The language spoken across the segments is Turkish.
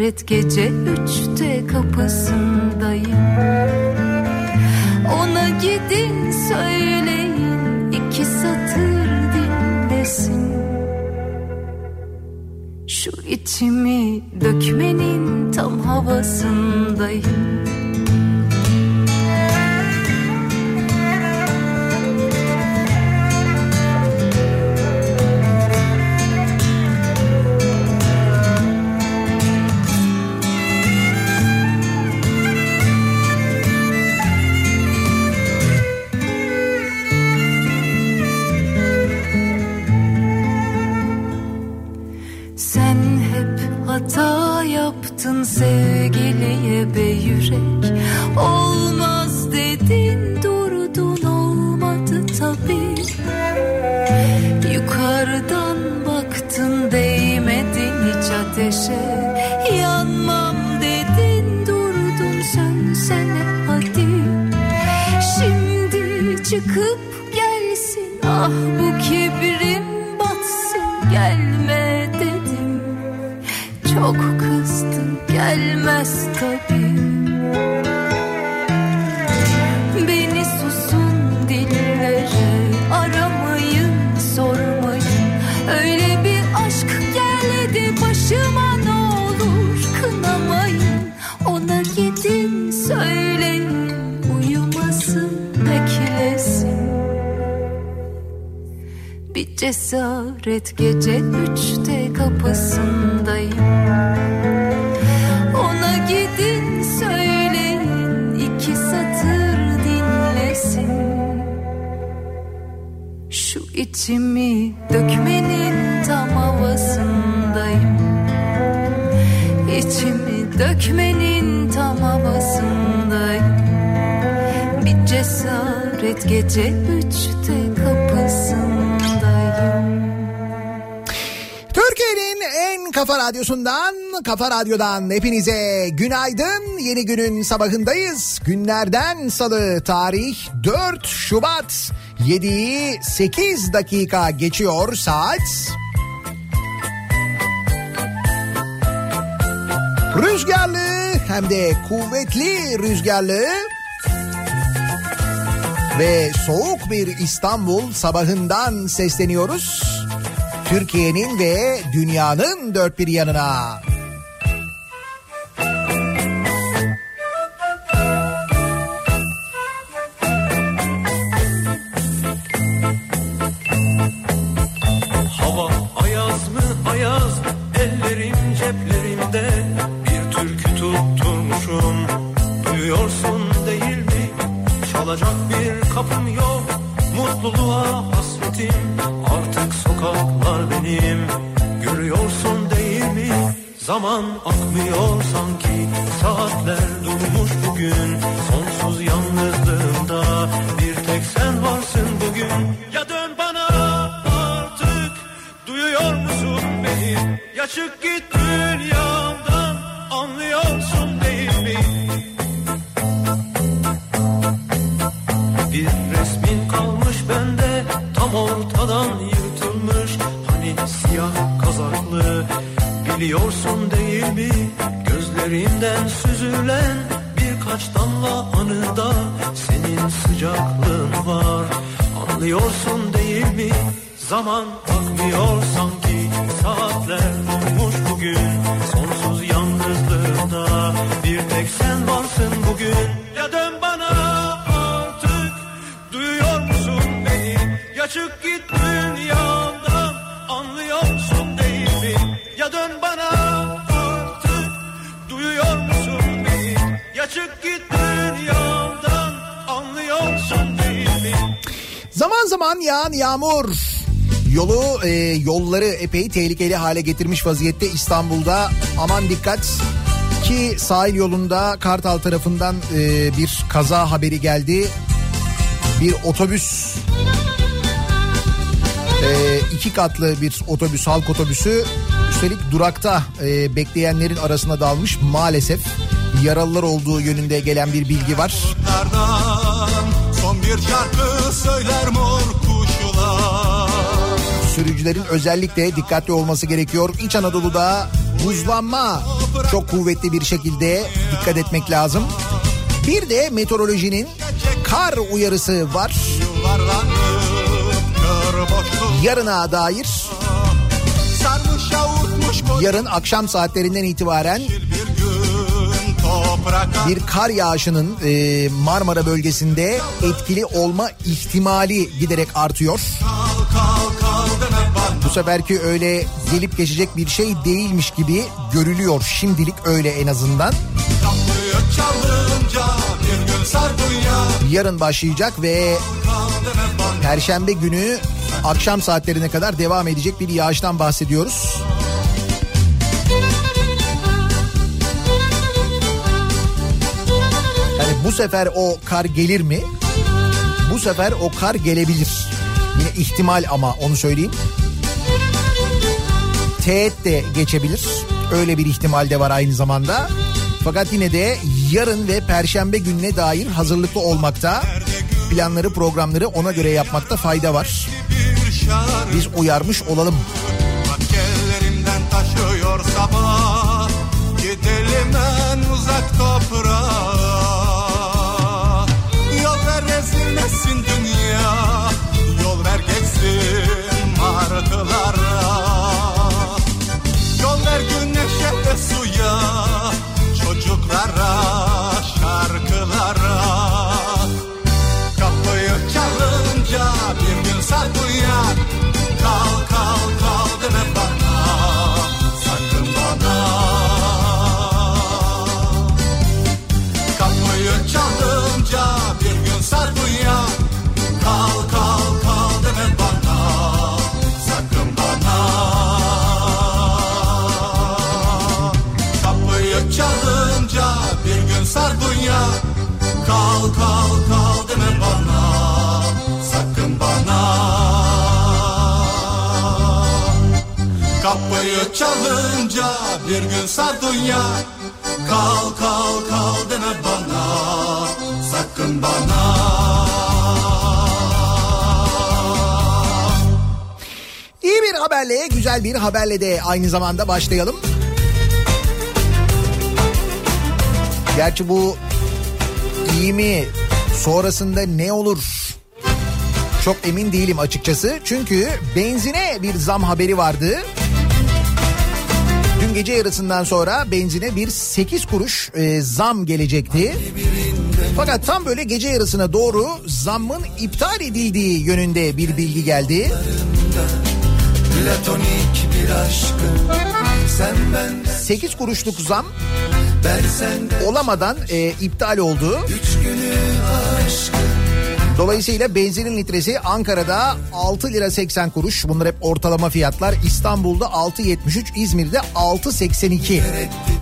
Hasret gece üçte kapısın. Bir cesaret gece üçte kapısındayım. Ona gidin söyleyin iki satır dinlesin. Şu içimi dökmenin tam havasındayım. İçimi dökmenin tam havasındayım. Bir cesaret gece üçte Kafa Radyosu'ndan, Kafa Radyo'dan hepinize günaydın. Yeni günün sabahındayız. Günlerden salı tarih 4 Şubat 7'yi 8 dakika geçiyor saat. Rüzgarlı hem de kuvvetli rüzgarlı ve soğuk bir İstanbul sabahından sesleniyoruz. Türkiye'nin ve dünyanın dört bir yanına. akmıyor. Yolu e, yolları epey tehlikeli hale getirmiş vaziyette İstanbul'da. Aman dikkat ki sahil yolunda Kartal tarafından e, bir kaza haberi geldi. Bir otobüs e, iki katlı bir otobüs halk otobüsü üstelik durakta e, bekleyenlerin arasına dalmış maalesef yaralılar olduğu yönünde gelen bir bilgi var. Son bir şarkı söyler mor kuşlar. Sürücülerin özellikle dikkatli olması gerekiyor. İç Anadolu'da buzlanma çok kuvvetli bir şekilde dikkat etmek lazım. Bir de meteorolojinin kar uyarısı var. Yarına dair yarın akşam saatlerinden itibaren bir kar yağışının e, Marmara bölgesinde etkili olma ihtimali giderek artıyor. Bu seferki öyle gelip geçecek bir şey değilmiş gibi görülüyor. Şimdilik öyle en azından. Yarın başlayacak ve. Perşembe günü akşam saatlerine kadar devam edecek bir yağıştan bahsediyoruz. Yani bu sefer o kar gelir mi? Bu sefer o kar gelebilir. Yine ihtimal ama onu söyleyeyim. Teğet de geçebilir. Öyle bir ihtimal de var aynı zamanda. Fakat yine de yarın ve perşembe gününe dair hazırlıklı olmakta. Planları programları ona göre yapmakta fayda var. Biz uyarmış olalım. Gidelim en uzak toprağa Kapıyı çalınca bir gün sar Kal kal kal deme bana Sakın bana İyi bir haberle, güzel bir haberle de aynı zamanda başlayalım. Gerçi bu iyi mi, sonrasında ne olur çok emin değilim açıkçası. Çünkü benzine bir zam haberi vardı. Dün gece yarısından sonra benzine bir 8 kuruş e, zam gelecekti. Fakat tam böyle gece yarısına doğru zammın iptal edildiği yönünde bir bilgi geldi. Platonik bir aşkım Sen benden 8 kuruşluk zam olamadan e, iptal oldu. Üç günü aşkım Dolayısıyla benzinin litresi Ankara'da 6 lira 80 kuruş. Bunlar hep ortalama fiyatlar. İstanbul'da 6.73, İzmir'de 6.82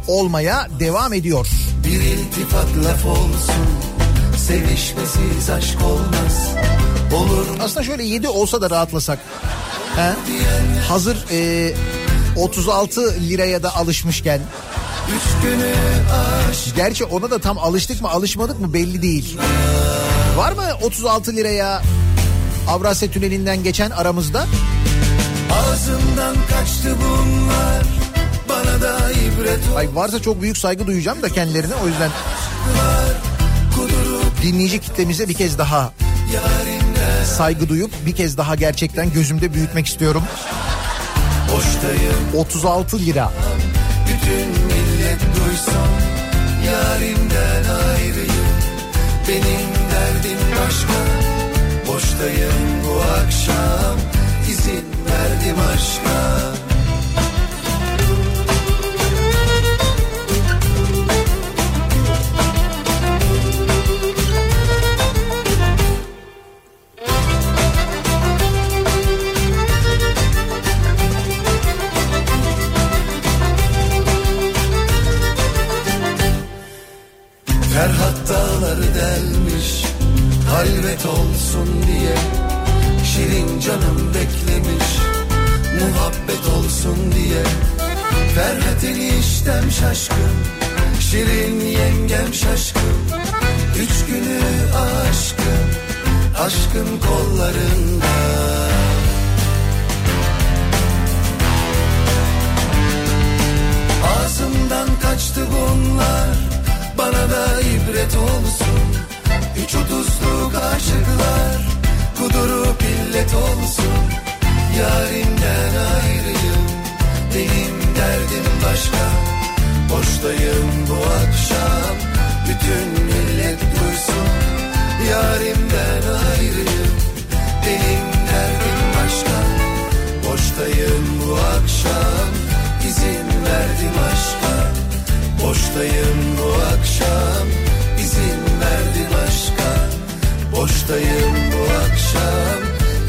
olmaya devam ediyor. Bir iltifat laf olsun Sevişmesiz aşk olmaz Olur Aslında şöyle 7 olsa da rahatlasak. He? Hazır e, 36 liraya da alışmışken. Gerçi ona da tam alıştık mı alışmadık mı belli değil. Var mı 36 liraya Avrasya Tüneli'nden geçen aramızda? Ağzımdan kaçtı bunlar. Bana da ibret Ay varsa çok büyük saygı duyacağım da kendilerine o yüzden dinleyici kitlemize bir kez daha saygı duyup bir kez daha gerçekten gözümde büyütmek istiyorum. Boştayım. 36 lira. bütün millet duysun. Yarimden ayrıyım. Benim derdim başka Boştayım bu akşam izin verdim aşka. Ferhat dağları delmiş Halvet olsun diye Şirin canım beklemiş. Muhabbet olsun diye Ferhat eniştem şaşkın Şirin yengem şaşkın. Üç günü aşkın Aşkın kollarında aşıklar Kudurup illet olsun. Yarimden ayrıyım Benim derdim başka. Boştayım bu akşam Bütün millet duysun. Yarimden ayrıyım Benim derdim başka. Boştayım bu akşam izin verdim aşka Boştayım bu akşam izin verdim aşka Boştayım bu akşam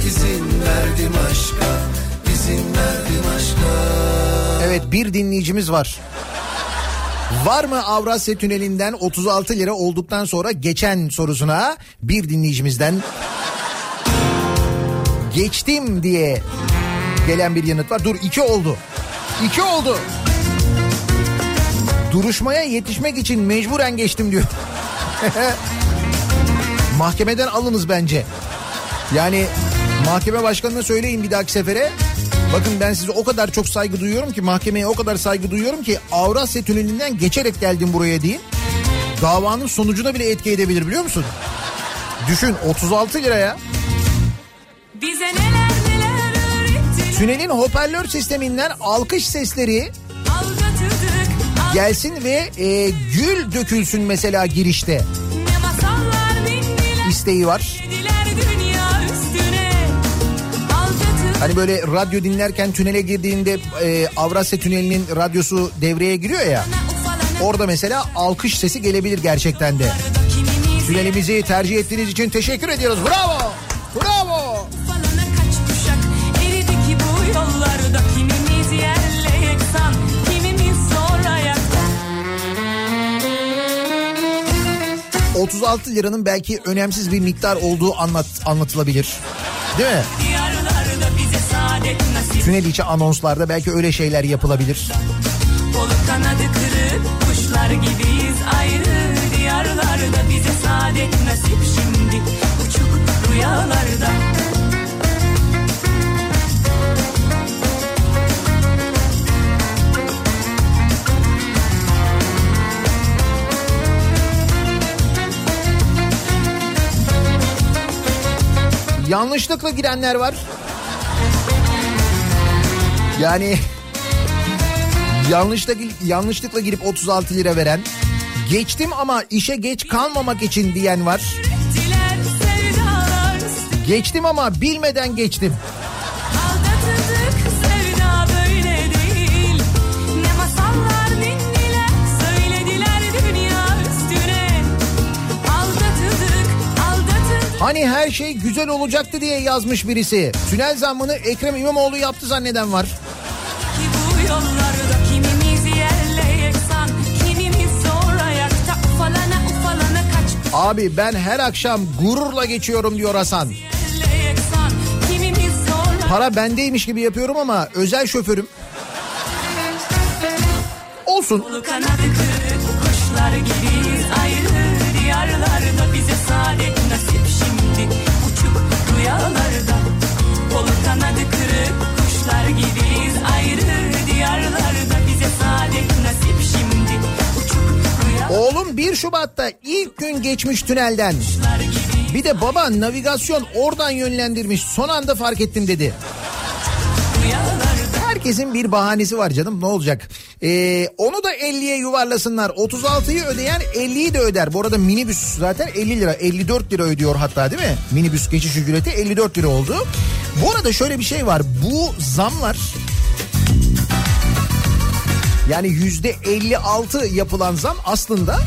izin verdim aşka izin verdim aşka Evet bir dinleyicimiz var. Var mı Avrasya Tüneli'nden 36 lira olduktan sonra geçen sorusuna bir dinleyicimizden geçtim diye gelen bir yanıt var. Dur iki oldu. İki oldu. Duruşmaya yetişmek için mecburen geçtim diyor. Mahkemeden alınız bence. Yani mahkeme başkanına söyleyin bir dahaki sefere. Bakın ben size o kadar çok saygı duyuyorum ki mahkemeye o kadar saygı duyuyorum ki Avrasya Tüneli'nden geçerek geldim buraya deyin. Davanın sonucuna bile etki edebilir biliyor musun? Düşün 36 liraya Bize neler neler öğrettiler. tünelin hoparlör sisteminden alkış sesleri gelsin ve e, gül dökülsün mesela girişte. İsteği var. Hani böyle radyo dinlerken tünele girdiğinde e, Avrasya Tüneli'nin radyosu devreye giriyor ya. Orada mesela alkış sesi gelebilir gerçekten de. Tünelimizi tercih ettiğiniz için teşekkür ediyoruz. Bravo! Bravo! 36 liranın belki önemsiz bir miktar olduğu anlat anlatılabilir. Değil mi? Tünel içi anonslarda belki öyle şeyler yapılabilir. Kolu kanadı kırık kuşlar gibiyiz ayrı Diyarlarda bize saadet nasip şimdi Uçuk rüyalarda Yanlışlıkla girenler var. Yani yanlışlıkla, yanlışlıkla girip 36 lira veren, geçtim ama işe geç kalmamak için diyen var. Geçtim ama bilmeden geçtim. Hani her şey güzel olacaktı diye yazmış birisi. Tünel zammını Ekrem İmamoğlu yaptı zanneden var. Abi ben her akşam gururla geçiyorum diyor Hasan. Para bendeymiş gibi yapıyorum ama özel şoförüm. Olsun. Kanadı 1 Şubat'ta ilk gün geçmiş tünelden. Bir de baba navigasyon oradan yönlendirmiş. Son anda fark ettim dedi. Herkesin bir bahanesi var canım ne olacak? Ee, onu da 50'ye yuvarlasınlar. 36'yı ödeyen 50'yi de öder. Bu arada minibüs zaten 50 lira 54 lira ödüyor hatta değil mi? Minibüs geçiş ücreti 54 lira oldu. Bu arada şöyle bir şey var. Bu zamlar yani yüzde 56 yapılan zam aslında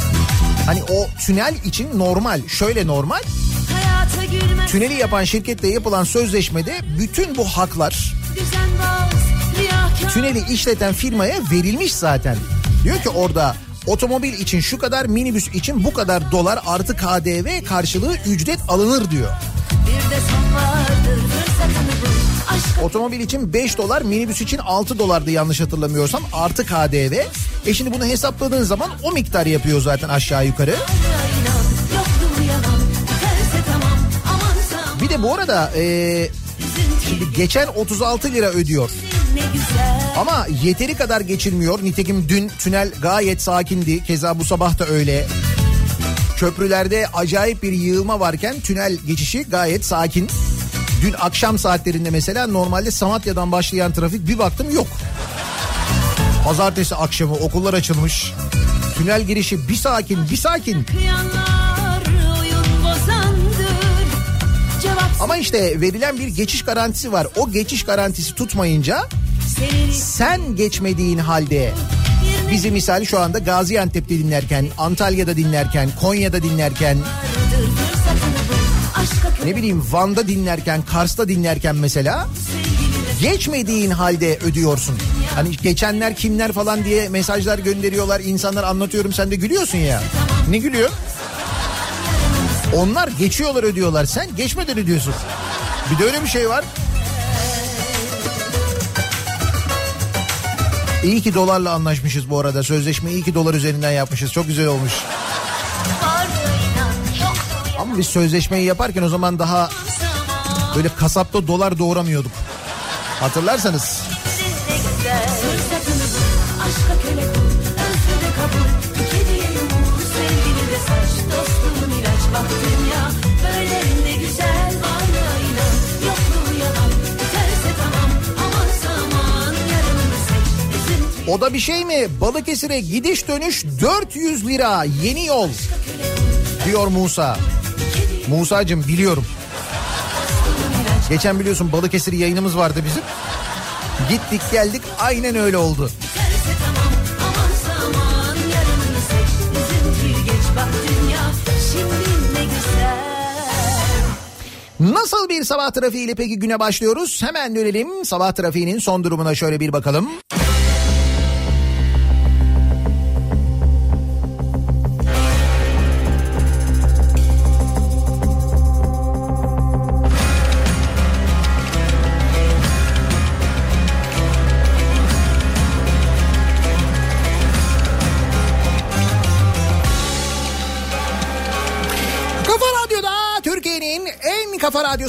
hani o tünel için normal. Şöyle normal. Tüneli yapan şirketle yapılan sözleşmede bütün bu haklar tüneli işleten firmaya verilmiş zaten. Diyor ki orada otomobil için şu kadar minibüs için bu kadar dolar artı KDV karşılığı ücret alınır diyor. Bir de son Aşka Otomobil için 5 dolar minibüs için 6 dolardı yanlış hatırlamıyorsam artı KDV. E şimdi bunu hesapladığın zaman o miktar yapıyor zaten aşağı yukarı. Bir de bu arada e, şimdi geçen 36 lira ödüyor. Ama yeteri kadar geçilmiyor. Nitekim dün tünel gayet sakindi. Keza bu sabah da öyle. Köprülerde acayip bir yığılma varken tünel geçişi gayet sakin. Dün akşam saatlerinde mesela normalde Samatya'dan başlayan trafik bir baktım yok. Pazartesi akşamı okullar açılmış. Tünel girişi bir sakin bir sakin. Ama işte verilen bir geçiş garantisi var. O geçiş garantisi tutmayınca sen geçmediğin halde bizi misal şu anda Gaziantep'te dinlerken, Antalya'da dinlerken, Konya'da dinlerken, ne bileyim Van'da dinlerken, Kars'ta dinlerken mesela geçmediğin halde ödüyorsun. Hani geçenler kimler falan diye mesajlar gönderiyorlar, insanlar anlatıyorum sen de gülüyorsun ya. Ne gülüyor? Onlar geçiyorlar ödüyorlar, sen geçmeden ödüyorsun. Bir de öyle bir şey var. İyi ki dolarla anlaşmışız bu arada. Sözleşmeyi iyi ki dolar üzerinden yapmışız. Çok güzel olmuş. Ama biz sözleşmeyi yaparken o zaman daha böyle kasapta dolar doğuramıyorduk. Hatırlarsanız. O da bir şey mi? Balıkesir'e gidiş dönüş 400 lira yeni yol diyor Musa. Musa'cığım biliyorum. Geçen biliyorsun Balıkesir yayınımız vardı bizim. Gittik geldik aynen öyle oldu. Nasıl bir sabah trafiğiyle peki güne başlıyoruz? Hemen dönelim sabah trafiğinin son durumuna şöyle bir bakalım.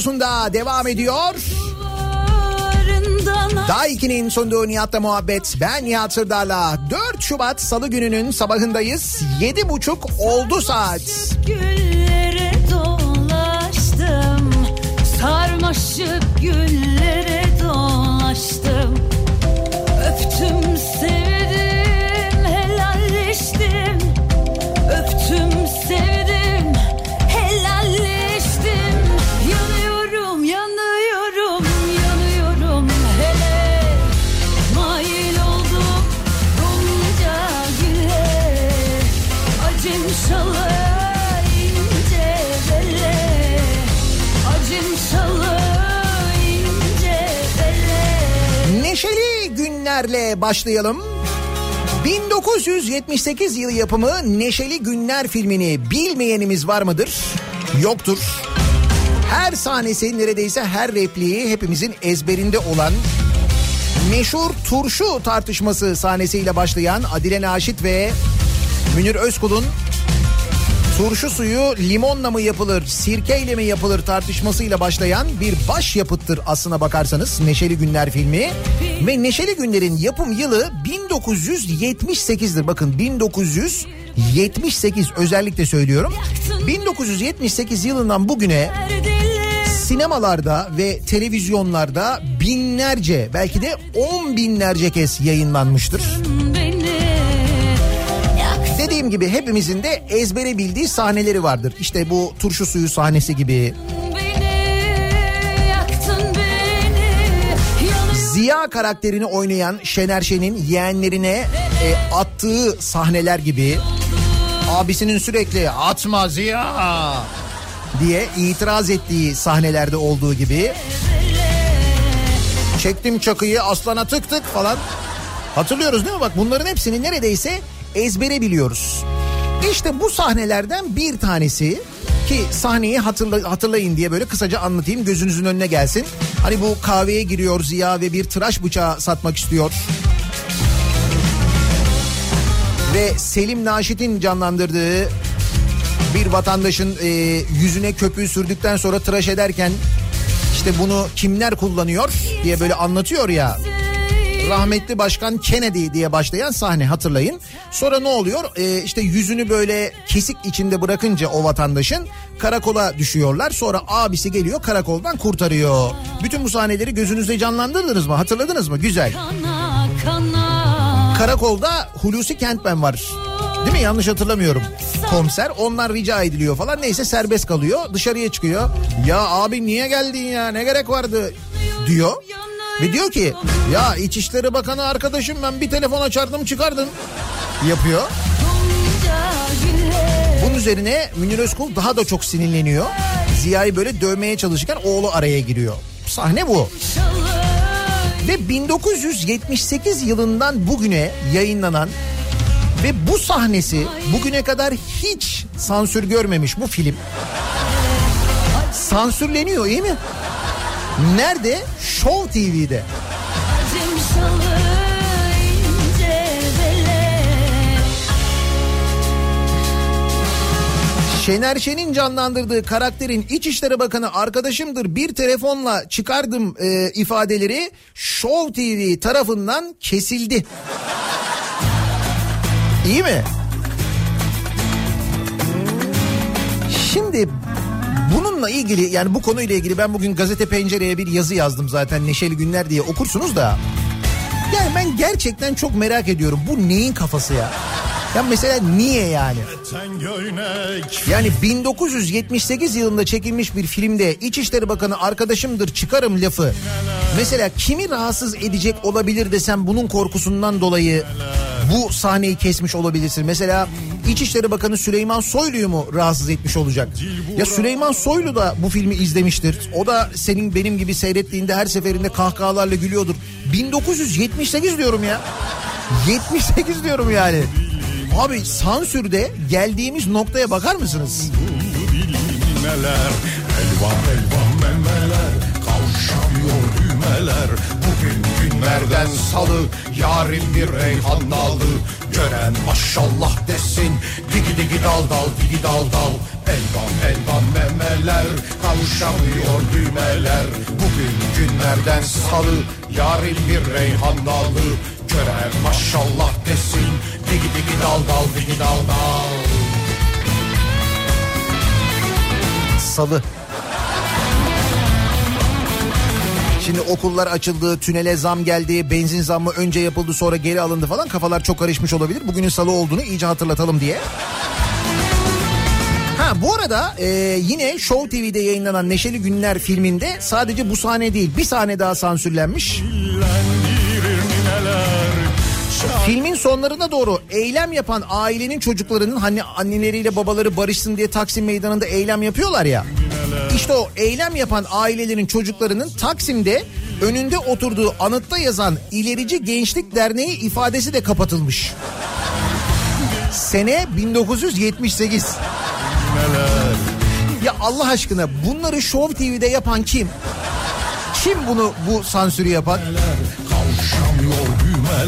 Radyosunda devam ediyor. Daha 2'nin sunduğu Nihat'la muhabbet. Ben Nihat Sırdar'la 4 Şubat Salı gününün sabahındayız. 7.30 oldu saat. Güllere dolaştım Sarmaşık güllere dolaştım Öptüm sevdim Günlerle başlayalım. 1978 yılı yapımı Neşeli Günler filmini bilmeyenimiz var mıdır? Yoktur. Her sahnesi neredeyse her repliği hepimizin ezberinde olan meşhur turşu tartışması sahnesiyle başlayan Adile Naşit ve Münir Özkul'un turşu suyu limonla mı yapılır, sirkeyle mi yapılır tartışmasıyla başlayan bir baş yapıttır aslına bakarsanız Neşeli Günler filmi. Ve Neşeli Günler'in yapım yılı 1978'dir. Bakın 1978 özellikle söylüyorum. 1978 yılından bugüne sinemalarda ve televizyonlarda binlerce belki de on binlerce kez yayınlanmıştır. Dediğim gibi hepimizin de ezbere bildiği sahneleri vardır. İşte bu turşu suyu sahnesi gibi, Ziya karakterini oynayan Şener Şen'in yeğenlerine e, attığı sahneler gibi. Abisinin sürekli atma Ziya! diye itiraz ettiği sahnelerde olduğu gibi. Çektim çakıyı aslana tık tık falan. Hatırlıyoruz değil mi? Bak bunların hepsini neredeyse ezbere biliyoruz. İşte bu sahnelerden bir tanesi ki sahneyi hatırla, hatırlayın diye böyle kısaca anlatayım gözünüzün önüne gelsin. Hani bu kahveye giriyor Ziya ve bir tıraş bıçağı satmak istiyor. Ve Selim Naşit'in canlandırdığı bir vatandaşın e, yüzüne köpüğü sürdükten sonra tıraş ederken işte bunu kimler kullanıyor diye böyle anlatıyor ya rahmetli başkan Kennedy diye başlayan sahne hatırlayın. Sonra ne oluyor? Ee, işte yüzünü böyle kesik içinde bırakınca o vatandaşın karakola düşüyorlar. Sonra abisi geliyor karakoldan kurtarıyor. Bütün bu sahneleri gözünüzde canlandırdınız mı? Hatırladınız mı? Güzel. Karakolda Hulusi Kentmen var. Değil mi? Yanlış hatırlamıyorum. Komiser onlar rica ediliyor falan. Neyse serbest kalıyor. Dışarıya çıkıyor. Ya abi niye geldin ya? Ne gerek vardı? Diyor. Ve diyor ki ya İçişleri Bakanı arkadaşım ben bir telefon açardım çıkardım. Yapıyor. Bunun üzerine Münir Özkul daha da çok sinirleniyor. Ziya'yı böyle dövmeye çalışırken oğlu araya giriyor. Sahne bu. Ve 1978 yılından bugüne yayınlanan ve bu sahnesi bugüne kadar hiç sansür görmemiş bu film. Sansürleniyor iyi mi? Nerede? Show TV'de. Şener Şen'in canlandırdığı karakterin İçişleri Bakanı arkadaşımdır bir telefonla çıkardım e, ifadeleri Show TV tarafından kesildi. İyi mi? Şimdi bununla ilgili yani bu konuyla ilgili ben bugün gazete pencereye bir yazı yazdım zaten Neşeli Günler diye okursunuz da. Yani ben gerçekten çok merak ediyorum bu neyin kafası ya? Ya mesela niye yani? Yani 1978 yılında çekilmiş bir filmde İçişleri Bakanı arkadaşımdır çıkarım lafı. Mesela kimi rahatsız edecek olabilir desem bunun korkusundan dolayı bu sahneyi kesmiş olabilirsin. Mesela İçişleri Bakanı Süleyman Soylu'yu mu rahatsız etmiş olacak? Ya Süleyman Soylu da bu filmi izlemiştir. O da senin benim gibi seyrettiğinde her seferinde kahkahalarla gülüyordur. 1978 diyorum ya. 78 diyorum yani. Abi sansürde geldiğimiz noktaya bakar mısınız? bilmeler Elvan elvan memeler Kavuşamıyor düğmeler Bugün günlerden salı Yarın bir reyhan dalı. Gören maşallah desin Digi digi dal dal digi dal dal. Elvan elvan memeler Kavuşamıyor düğmeler. Bugün günlerden salı Yarın bir reyhan dalı. Gören maşallah desin Digi digi dal dal digi dal dal. Salı. Şimdi okullar açıldı, tünele zam geldi, benzin zammı önce yapıldı sonra geri alındı falan kafalar çok karışmış olabilir. Bugünün salı olduğunu iyice hatırlatalım diye. Ha bu arada e, yine Show TV'de yayınlanan Neşeli Günler filminde sadece bu sahne değil bir sahne daha sansürlenmiş. Filmin sonlarına doğru eylem yapan ailenin çocuklarının hani anneleriyle babaları barışsın diye Taksim Meydanı'nda eylem yapıyorlar ya. İşte o eylem yapan ailelerin çocuklarının Taksim'de önünde oturduğu anıtta yazan İlerici Gençlik Derneği ifadesi de kapatılmış. Sene 1978. Ya Allah aşkına bunları Show TV'de yapan kim? Kim bunu bu sansürü yapan?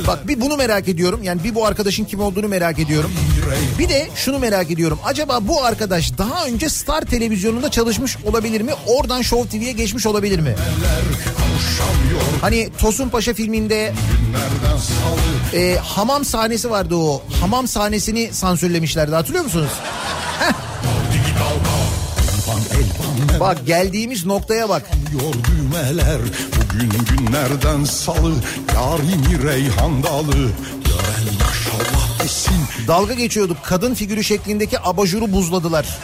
Bak bir bunu merak ediyorum. Yani bir bu arkadaşın kim olduğunu merak ediyorum. Bir de şunu merak ediyorum. Acaba bu arkadaş daha önce Star televizyonunda çalışmış olabilir mi? Oradan Show TV'ye geçmiş olabilir mi? Hani Tosun Paşa filminde e, hamam sahnesi vardı o. Hamam sahnesini sansürlemişlerdi hatırlıyor musunuz? Digi Bak geldiğimiz noktaya bak. Yor düğmeler Bugün günlerden salı Yarini reyhan dalı Dalga geçiyorduk. Kadın figürü şeklindeki abajuru buzladılar.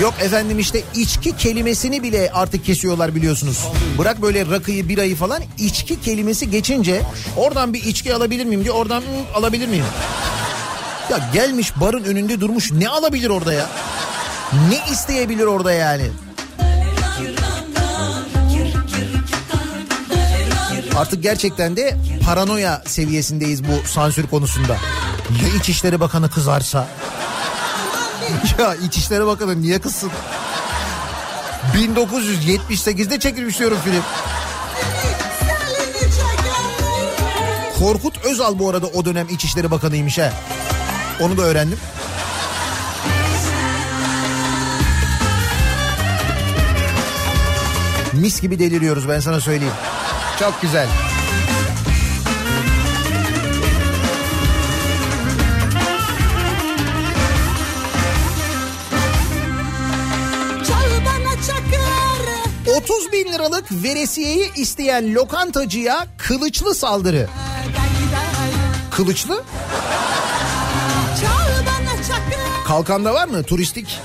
Yok efendim işte içki kelimesini bile artık kesiyorlar biliyorsunuz. Bırak böyle rakıyı birayı falan içki kelimesi geçince oradan bir içki alabilir miyim diye oradan "Hı, alabilir miyim? Ya gelmiş barın önünde durmuş ne alabilir orada ya? Ne isteyebilir orada yani? Artık gerçekten de paranoya seviyesindeyiz bu sansür konusunda. Ya İçişleri Bakanı kızarsa? ya İçişleri Bakanı niye kızsın? 1978'de çekilmiş diyorum film. Korkut Özal bu arada o dönem İçişleri Bakanıymış ha. Onu da öğrendim. Mis gibi deliriyoruz ben sana söyleyeyim. Çok güzel. Çal bana çakır 30 bin liralık veresiyeyi isteyen lokantacıya kılıçlı saldırı. Kılıçlı? Kalkanda var mı? Turistik.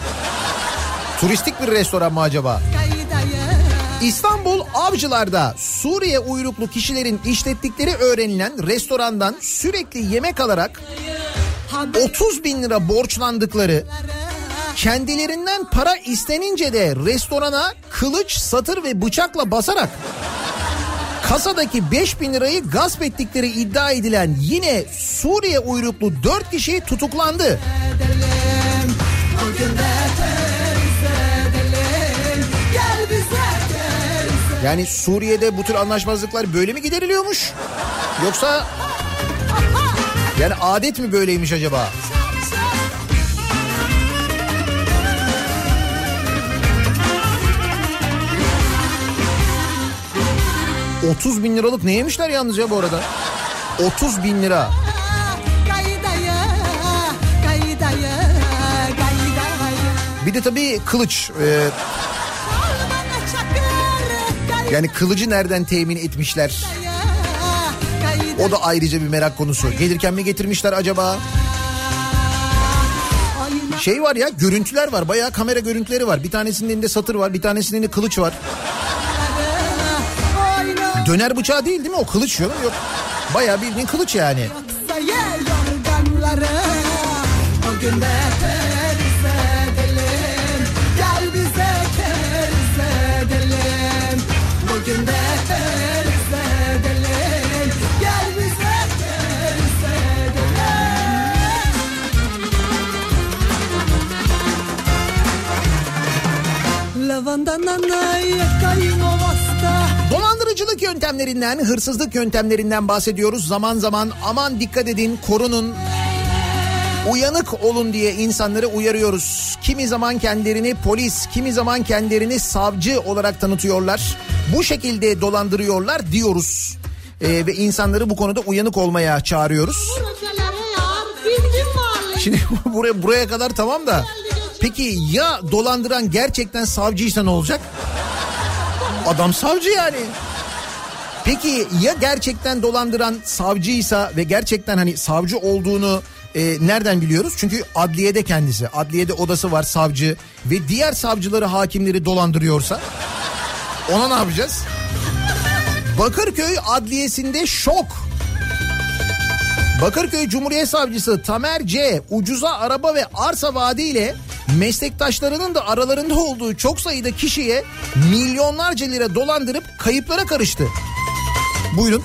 Turistik bir restoran mı acaba? İstanbul Avcılar'da Suriye uyruklu kişilerin işlettikleri öğrenilen restorandan sürekli yemek alarak 30 bin lira borçlandıkları kendilerinden para istenince de restorana kılıç, satır ve bıçakla basarak kasadaki 5 bin lirayı gasp ettikleri iddia edilen yine Suriye uyruklu 4 kişi tutuklandı. Gel Yani Suriye'de bu tür anlaşmazlıklar böyle mi gideriliyormuş? Yoksa yani adet mi böyleymiş acaba? ...30 bin liralık ne yemişler yalnız ya bu arada? 30 bin lira. Bir de tabii kılıç. Ee, yani kılıcı nereden temin etmişler? O da ayrıca bir merak konusu. Gelirken mi getirmişler acaba? Şey var ya görüntüler var. Bayağı kamera görüntüleri var. Bir tanesinin elinde satır var. Bir tanesinin elinde kılıç var. Döner bıçağı değil değil mi o kılıç yok. Yok. Bayağı bildiğin kılıç yani. yoksa ye yorganları. O gün Dolandırıcılık yöntemlerinden, hırsızlık yöntemlerinden bahsediyoruz. Zaman zaman aman dikkat edin, korunun. Uyanık olun diye insanları uyarıyoruz. Kimi zaman kendilerini polis, kimi zaman kendilerini savcı olarak tanıtıyorlar. Bu şekilde dolandırıyorlar diyoruz. Ee, ve insanları bu konuda uyanık olmaya çağırıyoruz. Şimdi buraya buraya kadar tamam da peki ya dolandıran gerçekten savcıysa ne olacak? Adam savcı yani. Peki ya gerçekten dolandıran savcıysa ve gerçekten hani savcı olduğunu e, nereden biliyoruz? Çünkü adliyede kendisi. Adliyede odası var savcı ve diğer savcıları hakimleri dolandırıyorsa ona ne yapacağız? Bakırköy Adliyesi'nde şok. Bakırköy Cumhuriyet Savcısı Tamer C. ucuza araba ve arsa vaadiyle meslektaşlarının da aralarında olduğu çok sayıda kişiye milyonlarca lira dolandırıp kayıplara karıştı. Buyurun.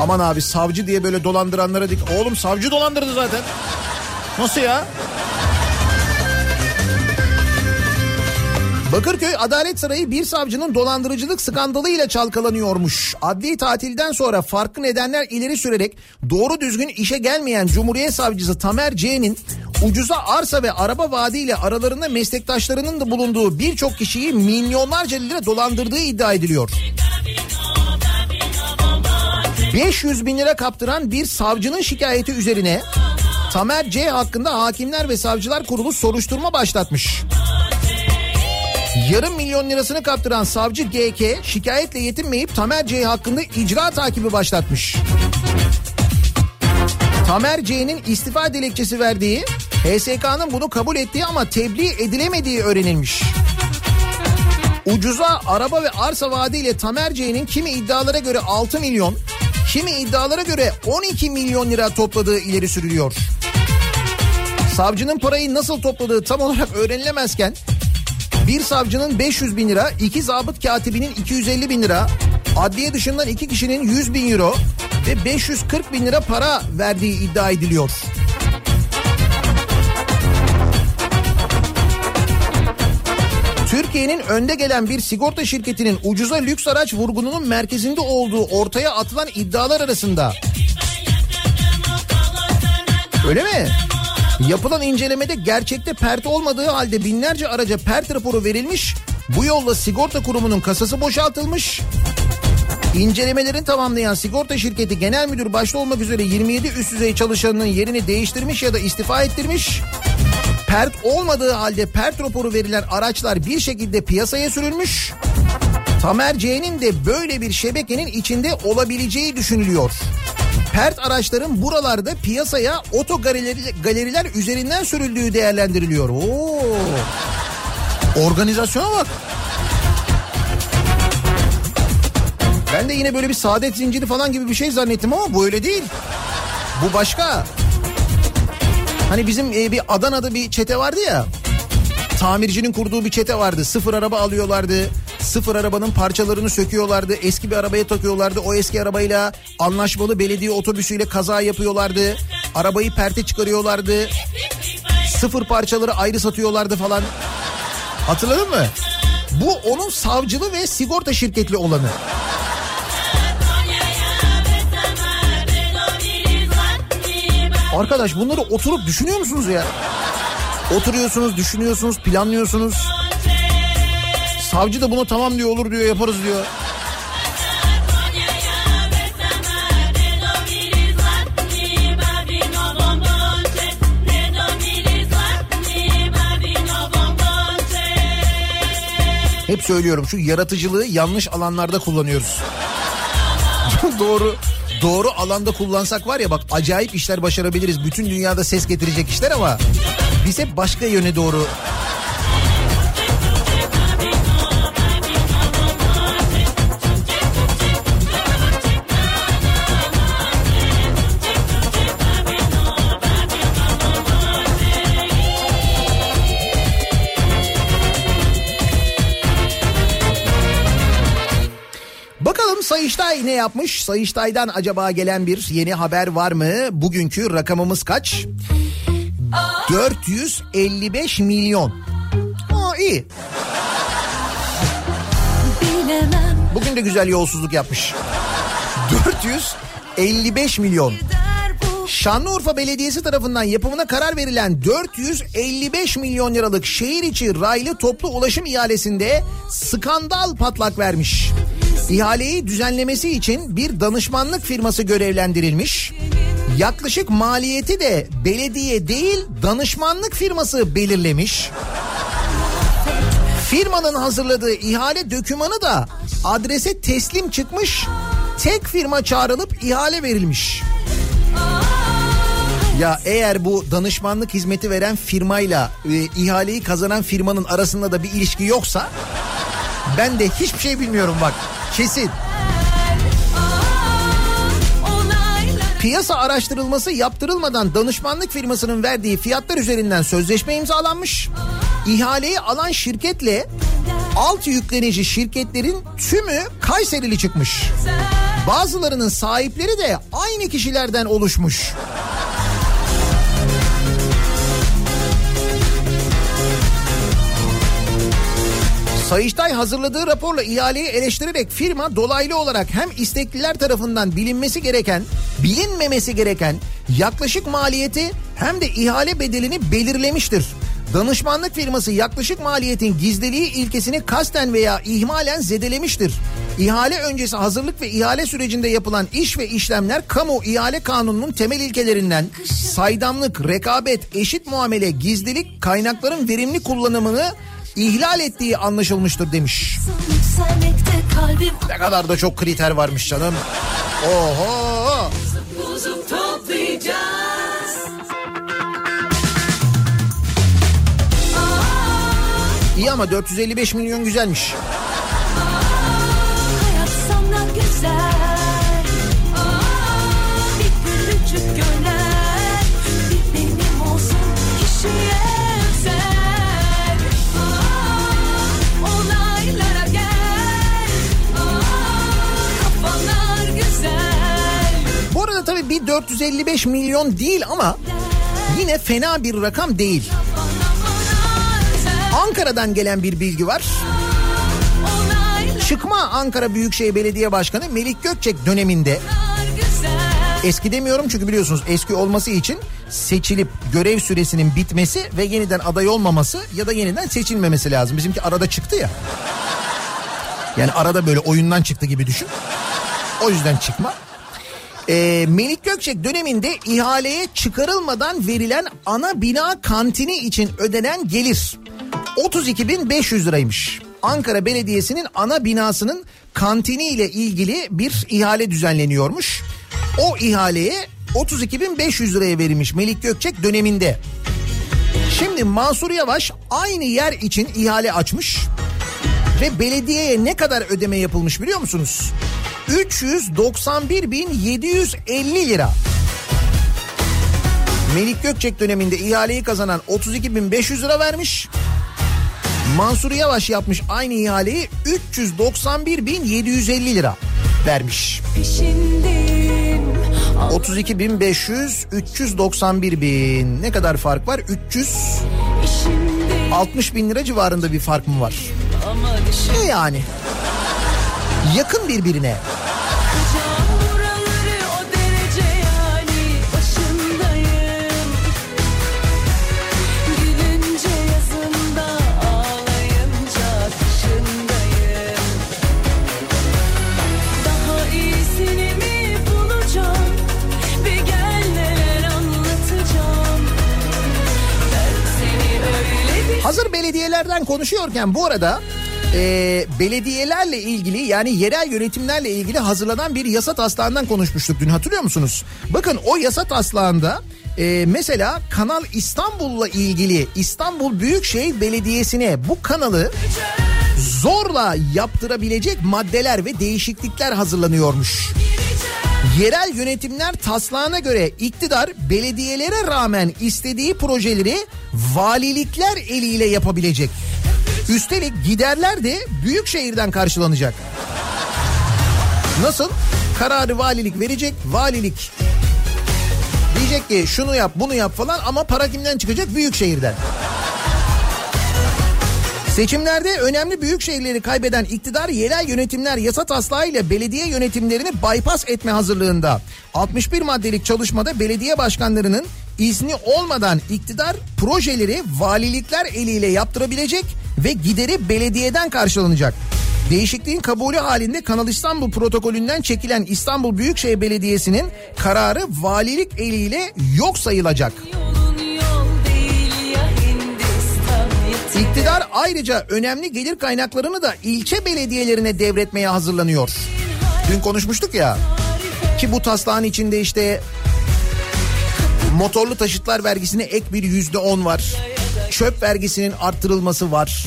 Aman abi savcı diye böyle dolandıranlara dik. Oğlum savcı dolandırdı zaten. Nasıl ya? Bakırköy Adalet Sarayı bir savcının dolandırıcılık skandalıyla çalkalanıyormuş. Adli tatilden sonra farklı nedenler ileri sürerek doğru düzgün işe gelmeyen Cumhuriyet Savcısı Tamer C'nin ucuza arsa ve araba vaadiyle aralarında meslektaşlarının da bulunduğu birçok kişiyi milyonlarca lira dolandırdığı iddia ediliyor. 500 bin lira kaptıran bir savcının şikayeti üzerine Tamer C hakkında Hakimler ve Savcılar Kurulu soruşturma başlatmış. Yarım milyon lirasını kaptıran savcı GK şikayetle yetinmeyip Tamer C hakkında icra takibi başlatmış. Tamer C'nin istifa dilekçesi verdiği HSK'nın bunu kabul ettiği ama tebliğ edilemediği öğrenilmiş. Ucuza araba ve arsa vaadiyle Tamer C'nin kimi iddialara göre 6 milyon, kimi iddialara göre 12 milyon lira topladığı ileri sürülüyor. Savcının parayı nasıl topladığı tam olarak öğrenilemezken bir savcının 500 bin lira, iki zabıt katibinin 250 bin lira, adliye dışından iki kişinin 100 bin euro ve 540 bin lira para verdiği iddia ediliyor. Türkiye'nin önde gelen bir sigorta şirketinin ucuza lüks araç vurgununun merkezinde olduğu ortaya atılan iddialar arasında. Öyle mi? Yapılan incelemede gerçekte pert olmadığı halde binlerce araca pert raporu verilmiş. Bu yolla sigorta kurumunun kasası boşaltılmış. İncelemelerin tamamlayan sigorta şirketi genel müdür başta olmak üzere 27 üst düzey çalışanının yerini değiştirmiş ya da istifa ettirmiş. Pert olmadığı halde pert raporu verilen araçlar bir şekilde piyasaya sürülmüş. Tamer de böyle bir şebekenin içinde olabileceği düşünülüyor. Pert araçların buralarda piyasaya oto galeriler, galeriler üzerinden sürüldüğü değerlendiriliyor. Oo. Organizasyona bak. Ben de yine böyle bir saadet zinciri falan gibi bir şey zannettim ama bu öyle değil. Bu başka. Hani bizim e, bir Adana'da bir çete vardı ya. Tamircinin kurduğu bir çete vardı. Sıfır araba alıyorlardı. Sıfır arabanın parçalarını söküyorlardı. Eski bir arabaya takıyorlardı. O eski arabayla anlaşmalı belediye otobüsüyle kaza yapıyorlardı. Arabayı perte çıkarıyorlardı. Sıfır parçaları ayrı satıyorlardı falan. Hatırladın mı? Bu onun savcılı ve sigorta şirketli olanı. Arkadaş bunları oturup düşünüyor musunuz ya? Oturuyorsunuz, düşünüyorsunuz, planlıyorsunuz. Savcı da bunu tamam diyor, olur diyor, yaparız diyor. Hep söylüyorum şu yaratıcılığı yanlış alanlarda kullanıyoruz. doğru doğru alanda kullansak var ya bak acayip işler başarabiliriz. Bütün dünyada ses getirecek işler ama biz hep başka yöne doğru Sayıştay ne yapmış? Sayıştay'dan acaba gelen bir yeni haber var mı? Bugünkü rakamımız kaç? 455 milyon. Aa iyi. Bugün de güzel yolsuzluk yapmış. 455 milyon. Şanlıurfa Belediyesi tarafından yapımına karar verilen 455 milyon liralık şehir içi raylı toplu ulaşım ihalesinde skandal patlak vermiş. İhaleyi düzenlemesi için bir danışmanlık firması görevlendirilmiş. Yaklaşık maliyeti de belediye değil danışmanlık firması belirlemiş. Firmanın hazırladığı ihale dökümanı da adrese teslim çıkmış. Tek firma çağrılıp ihale verilmiş. Ya eğer bu danışmanlık hizmeti veren firmayla e, ihaleyi kazanan firmanın arasında da bir ilişki yoksa ben de hiçbir şey bilmiyorum bak kesin. Piyasa araştırılması yaptırılmadan danışmanlık firmasının verdiği fiyatlar üzerinden sözleşme imzalanmış. İhaleyi alan şirketle alt yüklenici şirketlerin tümü Kayserili çıkmış. Bazılarının sahipleri de aynı kişilerden oluşmuş. Sayıştay hazırladığı raporla ihaleyi eleştirerek firma dolaylı olarak hem istekliler tarafından bilinmesi gereken, bilinmemesi gereken yaklaşık maliyeti hem de ihale bedelini belirlemiştir. Danışmanlık firması yaklaşık maliyetin gizliliği ilkesini kasten veya ihmalen zedelemiştir. İhale öncesi hazırlık ve ihale sürecinde yapılan iş ve işlemler kamu ihale kanununun temel ilkelerinden saydamlık, rekabet, eşit muamele, gizlilik, kaynakların verimli kullanımını ihlal ettiği anlaşılmıştır demiş. Ne kadar da çok kriter varmış canım. Oho. İyi ama 455 milyon güzelmiş. Aa, hayat sana güzel. Bir 455 milyon değil ama yine fena bir rakam değil. Ankara'dan gelen bir bilgi var. Çıkma Ankara Büyükşehir Belediye Başkanı Melik Gökçek döneminde eski demiyorum çünkü biliyorsunuz eski olması için seçilip görev süresinin bitmesi ve yeniden aday olmaması ya da yeniden seçilmemesi lazım. Bizimki arada çıktı ya. Yani arada böyle oyundan çıktı gibi düşün. O yüzden çıkma. Ee, Melik Gökçek döneminde ihaleye çıkarılmadan verilen ana bina kantini için ödenen gelir 32.500 liraymış. Ankara Belediyesi'nin ana binasının kantini ile ilgili bir ihale düzenleniyormuş. O ihaleye 32.500 liraya verilmiş Melik Gökçek döneminde. Şimdi Mansur Yavaş aynı yer için ihale açmış ve belediyeye ne kadar ödeme yapılmış biliyor musunuz? 391.750 lira. Melik Gökçek döneminde ihaleyi kazanan 32.500 lira vermiş. Mansur Yavaş yapmış aynı ihaleyi 391.750 lira vermiş. peşindeyim 32.500 391 bin ne kadar fark var 300 İşimdeyim 60 bin lira civarında bir fark mı var ne yani? Yakın birbirine. Hazır belediyelerden konuşuyorken bu arada e, belediyelerle ilgili yani yerel yönetimlerle ilgili hazırlanan bir yasa taslağından konuşmuştuk dün hatırlıyor musunuz? Bakın o yasa taslağında e, mesela Kanal İstanbul'la ilgili İstanbul Büyükşehir Belediyesi'ne bu kanalı zorla yaptırabilecek maddeler ve değişiklikler hazırlanıyormuş. Yerel yönetimler taslağına göre iktidar belediyelere rağmen istediği projeleri valilikler eliyle yapabilecek. Üstelik giderler de büyük şehirden karşılanacak. Nasıl? Kararı valilik verecek, valilik diyecek ki şunu yap bunu yap falan ama para kimden çıkacak? Büyük şehirden. Seçimlerde önemli büyük şehirleri kaybeden iktidar yerel yönetimler yasa taslağıyla belediye yönetimlerini bypass etme hazırlığında. 61 maddelik çalışmada belediye başkanlarının izni olmadan iktidar projeleri valilikler eliyle yaptırabilecek ve gideri belediyeden karşılanacak. Değişikliğin kabulü halinde Kanal İstanbul protokolünden çekilen İstanbul Büyükşehir Belediyesi'nin kararı valilik eliyle yok sayılacak. yolun İktidar ayrıca önemli gelir kaynaklarını da ilçe belediyelerine devretmeye hazırlanıyor. Dün konuşmuştuk ya ki bu taslağın içinde işte motorlu taşıtlar vergisine ek bir yüzde on var. Çöp vergisinin arttırılması var.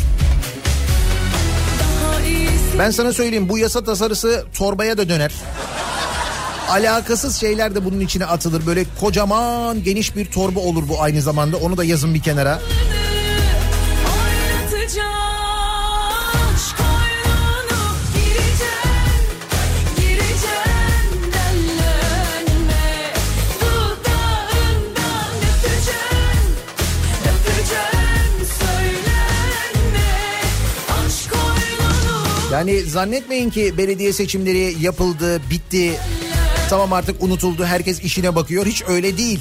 Ben sana söyleyeyim bu yasa tasarısı torbaya da döner. Alakasız şeyler de bunun içine atılır. Böyle kocaman geniş bir torba olur bu aynı zamanda. Onu da yazın bir kenara. Yani zannetmeyin ki belediye seçimleri yapıldı, bitti. Tamam artık unutuldu, herkes işine bakıyor. Hiç öyle değil.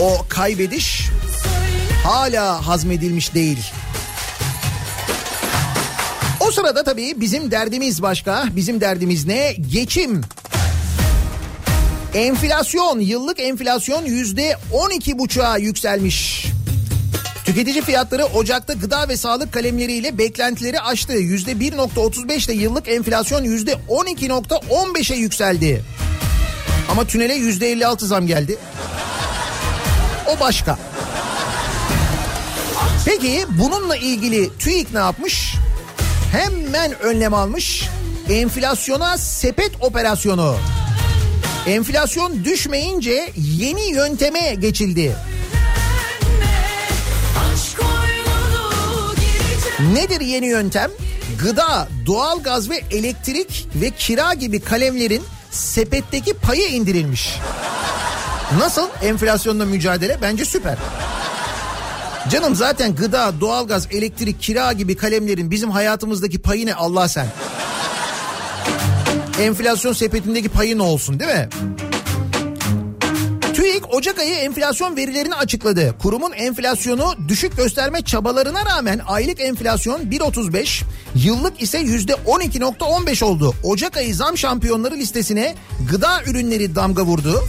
O kaybediş hala hazmedilmiş değil. O sırada tabii bizim derdimiz başka. Bizim derdimiz ne? Geçim. Enflasyon, yıllık enflasyon yüzde on iki buçuğa yükselmiş. Tüketici fiyatları Ocak'ta gıda ve sağlık kalemleriyle beklentileri aştı. Yüzde 1.35 ile yıllık enflasyon yüzde 12.15'e yükseldi. Ama tünele yüzde 56 zam geldi. O başka. Peki bununla ilgili TÜİK ne yapmış? Hemen önlem almış. Enflasyona sepet operasyonu. Enflasyon düşmeyince yeni yönteme geçildi. Nedir yeni yöntem? Gıda, doğalgaz ve elektrik ve kira gibi kalemlerin sepetteki payı indirilmiş. Nasıl enflasyonla mücadele? Bence süper. Canım zaten gıda, doğalgaz, elektrik, kira gibi kalemlerin bizim hayatımızdaki payı ne Allah sen. Enflasyon sepetindeki payı ne olsun değil mi? Ocak ayı enflasyon verilerini açıkladı. Kurumun enflasyonu düşük gösterme çabalarına rağmen aylık enflasyon 1.35, yıllık ise %12.15 oldu. Ocak ayı zam şampiyonları listesine gıda ürünleri damga vurdu.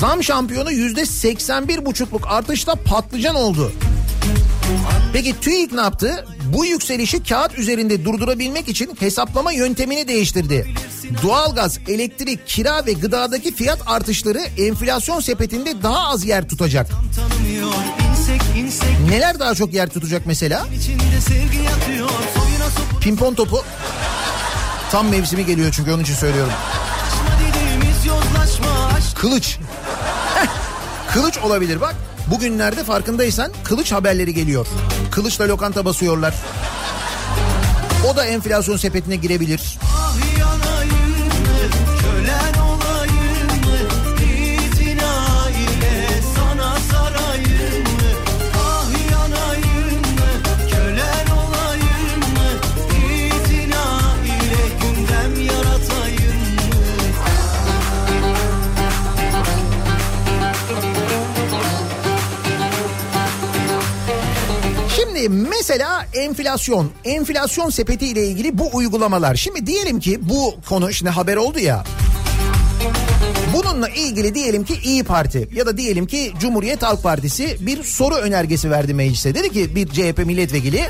Zam şampiyonu %81,5'luk artışla patlıcan oldu. Peki TÜİK ne yaptı? Bu yükselişi kağıt üzerinde durdurabilmek için hesaplama yöntemini değiştirdi. Doğalgaz, elektrik, kira ve gıdadaki fiyat artışları enflasyon sepetinde daha az yer tutacak. Neler daha çok yer tutacak mesela? Pimpon topu. Tam mevsimi geliyor çünkü onun için söylüyorum. Kılıç. Kılıç olabilir bak. Bugünlerde farkındaysan kılıç haberleri geliyor. Kılıçla lokanta basıyorlar. O da enflasyon sepetine girebilir. Mesela enflasyon, enflasyon sepeti ile ilgili bu uygulamalar. Şimdi diyelim ki bu konu şimdi haber oldu ya. Bununla ilgili diyelim ki İyi Parti ya da diyelim ki Cumhuriyet Halk Partisi bir soru önergesi verdi meclise. Dedi ki bir CHP milletvekili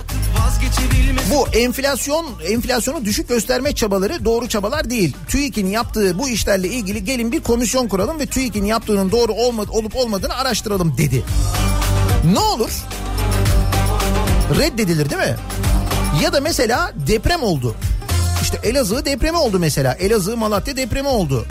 bu enflasyon enflasyonu düşük gösterme çabaları doğru çabalar değil. TÜİK'in yaptığı bu işlerle ilgili gelin bir komisyon kuralım ve TÜİK'in yaptığının doğru olmadı, olup olmadığını araştıralım dedi. Ne olur? Reddedilir değil mi? Ya da mesela deprem oldu. İşte Elazığ depremi oldu mesela. Elazığ Malatya depremi oldu.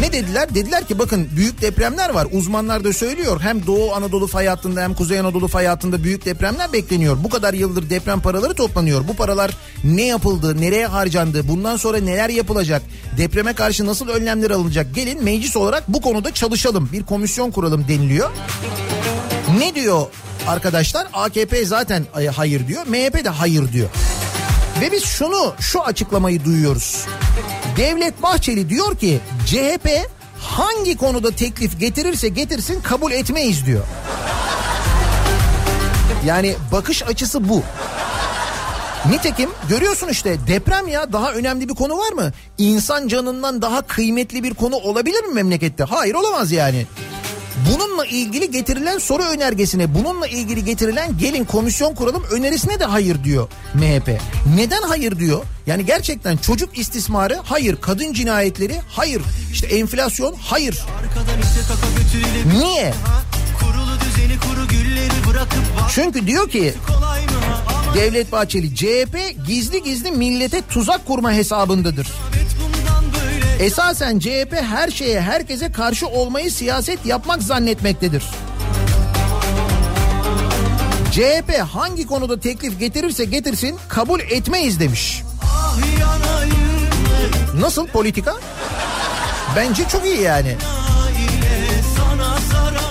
Ne dediler? Dediler ki bakın büyük depremler var. Uzmanlar da söylüyor. Hem Doğu Anadolu fay hattında hem Kuzey Anadolu fay hattında büyük depremler bekleniyor. Bu kadar yıldır deprem paraları toplanıyor. Bu paralar ne yapıldı, nereye harcandı, bundan sonra neler yapılacak, depreme karşı nasıl önlemler alınacak? Gelin meclis olarak bu konuda çalışalım. Bir komisyon kuralım deniliyor. Ne diyor arkadaşlar? AKP zaten ay- hayır diyor. MHP de hayır diyor. Ve biz şunu şu açıklamayı duyuyoruz. Devlet Bahçeli diyor ki CHP hangi konuda teklif getirirse getirsin kabul etmeyiz diyor. Yani bakış açısı bu. Nitekim görüyorsun işte deprem ya daha önemli bir konu var mı? İnsan canından daha kıymetli bir konu olabilir mi memlekette? Hayır olamaz yani. Bununla ilgili getirilen soru önergesine, bununla ilgili getirilen gelin komisyon kuralım önerisine de hayır diyor MHP. Neden hayır diyor? Yani gerçekten çocuk istismarı hayır, kadın cinayetleri hayır, işte enflasyon hayır. Niye? Çünkü diyor ki Devlet Bahçeli CHP gizli gizli millete tuzak kurma hesabındadır. Esasen CHP her şeye herkese karşı olmayı siyaset yapmak zannetmektedir. CHP hangi konuda teklif getirirse getirsin kabul etmeyiz demiş. Nasıl politika? Bence çok iyi yani.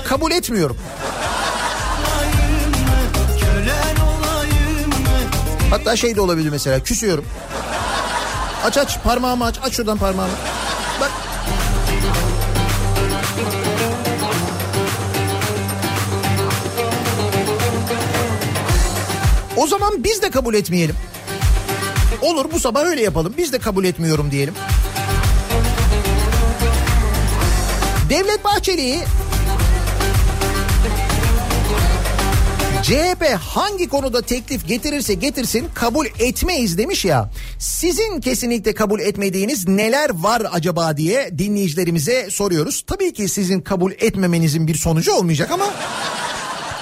Kabul etmiyorum. Hatta şey de olabilir mesela küsüyorum. Aç aç parmağımı aç aç şuradan parmağımı. O zaman biz de kabul etmeyelim. Olur bu sabah öyle yapalım. Biz de kabul etmiyorum diyelim. Devlet Bahçeli CHP hangi konuda teklif getirirse getirsin kabul etmeyiz demiş ya. Sizin kesinlikle kabul etmediğiniz neler var acaba diye dinleyicilerimize soruyoruz. Tabii ki sizin kabul etmemenizin bir sonucu olmayacak ama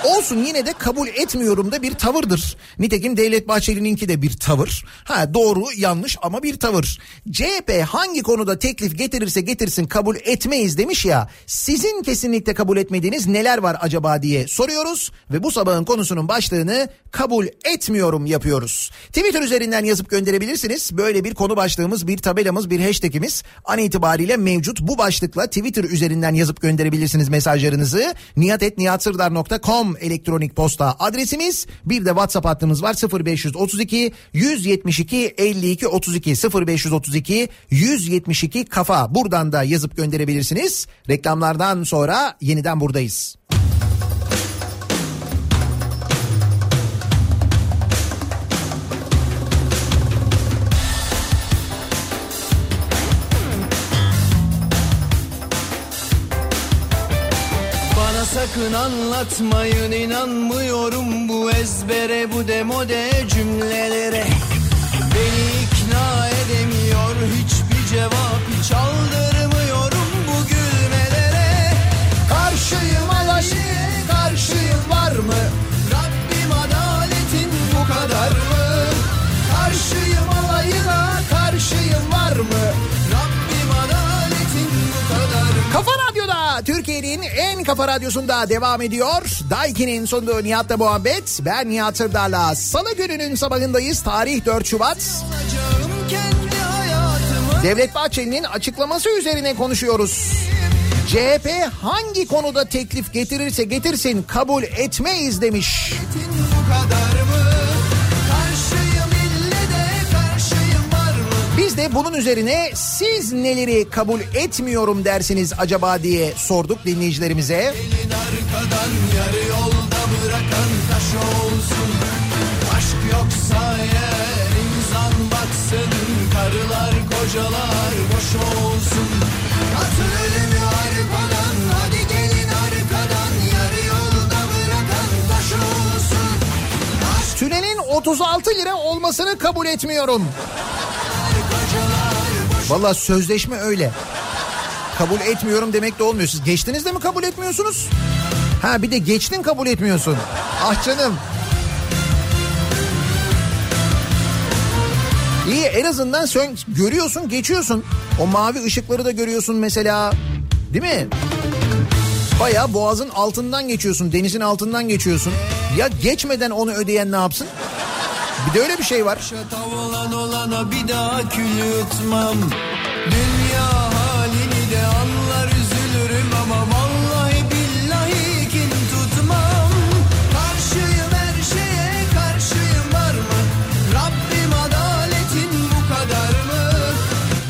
Olsun yine de kabul etmiyorum da bir tavırdır. Nitekim Devlet Bahçeli'ninki de bir tavır. Ha doğru yanlış ama bir tavır. CHP hangi konuda teklif getirirse getirsin kabul etmeyiz demiş ya. Sizin kesinlikle kabul etmediğiniz neler var acaba diye soruyoruz. Ve bu sabahın konusunun başlığını kabul etmiyorum yapıyoruz. Twitter üzerinden yazıp gönderebilirsiniz. Böyle bir konu başlığımız, bir tabelamız, bir hashtagimiz an itibariyle mevcut. Bu başlıkla Twitter üzerinden yazıp gönderebilirsiniz mesajlarınızı. niyatetniyatsırdar.com elektronik posta adresimiz. Bir de WhatsApp hattımız var 0532 172 52 32 0532 172 kafa. Buradan da yazıp gönderebilirsiniz. Reklamlardan sonra yeniden buradayız. Sakın anlatmayın inanmıyorum bu ezbere bu demode cümlelere Beni ikna edemiyor hiçbir cevap hiç aldırmıyorum bu gülmelere Karşıyım alayı, karşıyım var mı? Rabbim adaletin bu kadar mı? Karşıyım alayına, karşıyım var mı? Kafa Radyo'da Türkiye'nin en kafa radyosunda devam ediyor. Daiki'nin sunduğu Nihat'la muhabbet. Ben Nihat Sırdar'la Salı gününün sabahındayız. Tarih 4 Şubat. Devlet Bahçeli'nin açıklaması üzerine konuşuyoruz. CHP hangi konuda teklif getirirse getirsin kabul etmeyiz demiş. bu kadar mı? Biz de bunun üzerine siz neleri kabul etmiyorum dersiniz acaba diye sorduk dinleyicilerimize. Elin arkadan yarı yolda bırakan taş olsun Aşk yoksa eğer insan baksın Karılar kocalar boş olsun Atın ölümü arkadan hadi gelin arkadan Yarı yolda bırakan taş olsun Aşk Tünelin 36 lira olmasını kabul etmiyorum. Valla sözleşme öyle. Kabul etmiyorum demek de olmuyor. Siz geçtiniz de mi kabul etmiyorsunuz? Ha bir de geçtin kabul etmiyorsun. Ah canım. İyi en azından sen görüyorsun geçiyorsun. O mavi ışıkları da görüyorsun mesela. Değil mi? Bayağı boğazın altından geçiyorsun. Denizin altından geçiyorsun. Ya geçmeden onu ödeyen ne yapsın? Bir de öyle bir şey var. Tavlan olana bir daha kül yutmam Dünya halini de anlar üzülürüm ama vallahi billahi kin tutmam Karşıyım her şeye karşıyım var mı? Rabbim adaletin bu kadar mı?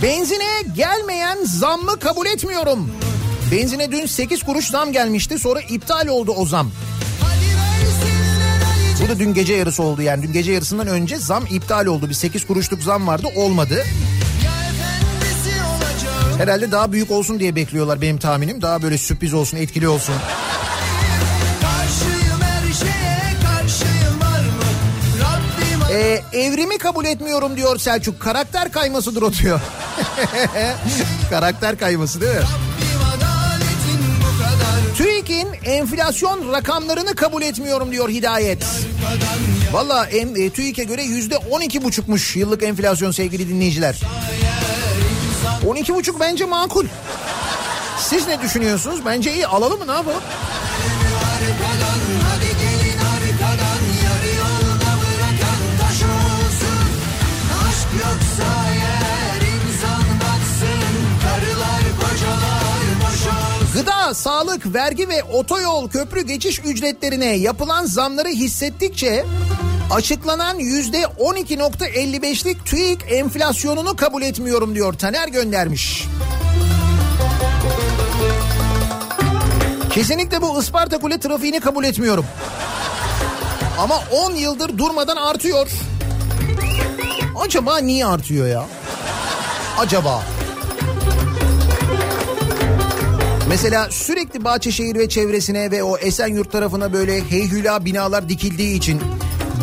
Benzine gelmeyen zammı kabul etmiyorum. Benzine dün 8 kuruş zam gelmişti sonra iptal oldu o zam. Bu da dün gece yarısı oldu yani dün gece yarısından önce zam iptal oldu. Bir 8 kuruşluk zam vardı olmadı. Herhalde daha büyük olsun diye bekliyorlar benim tahminim. Daha böyle sürpriz olsun etkili olsun. Ee, evrimi kabul etmiyorum diyor Selçuk. Karakter kaymasıdır o diyor. Karakter kayması değil mi? TÜİK'in enflasyon rakamlarını kabul etmiyorum diyor Hidayet. Valla e, TÜİK'e göre yüzde on iki buçukmuş yıllık enflasyon sevgili dinleyiciler. 12 buçuk bence makul. Siz ne düşünüyorsunuz? Bence iyi alalım mı ne yapalım? Sağlık, vergi ve otoyol köprü geçiş ücretlerine yapılan zamları hissettikçe açıklanan yüzde 12.55'lik TÜİK enflasyonunu kabul etmiyorum diyor Taner göndermiş. Kesinlikle bu Isparta Kule trafiğini kabul etmiyorum. Ama 10 yıldır durmadan artıyor. Acaba niye artıyor ya? Acaba? Mesela sürekli Bahçeşehir ve çevresine ve o Esenyurt tarafına böyle heyhüla binalar dikildiği için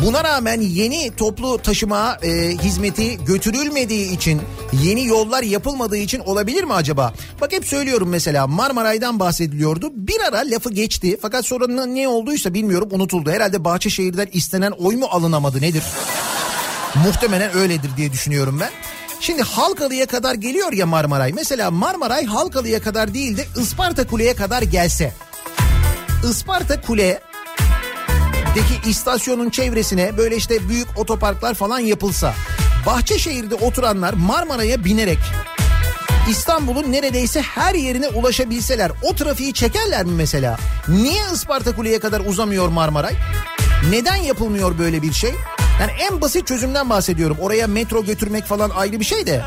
Buna rağmen yeni toplu taşıma e, hizmeti götürülmediği için yeni yollar yapılmadığı için olabilir mi acaba? Bak hep söylüyorum mesela Marmaray'dan bahsediliyordu. Bir ara lafı geçti fakat sonra ne- olduysa bilmiyorum unutuldu. Herhalde Bahçeşehir'den istenen oy mu alınamadı nedir? Muhtemelen öyledir diye düşünüyorum ben. Şimdi Halkalı'ya kadar geliyor ya Marmaray. Mesela Marmaray Halkalı'ya kadar değil de Isparta Kule'ye kadar gelse. Isparta Kule istasyonun çevresine böyle işte büyük otoparklar falan yapılsa Bahçeşehir'de oturanlar Marmaray'a binerek İstanbul'un neredeyse her yerine ulaşabilseler o trafiği çekerler mi mesela? Niye Isparta Kule'ye kadar uzamıyor Marmaray? Neden yapılmıyor böyle bir şey? Yani en basit çözümden bahsediyorum. Oraya metro götürmek falan ayrı bir şey de.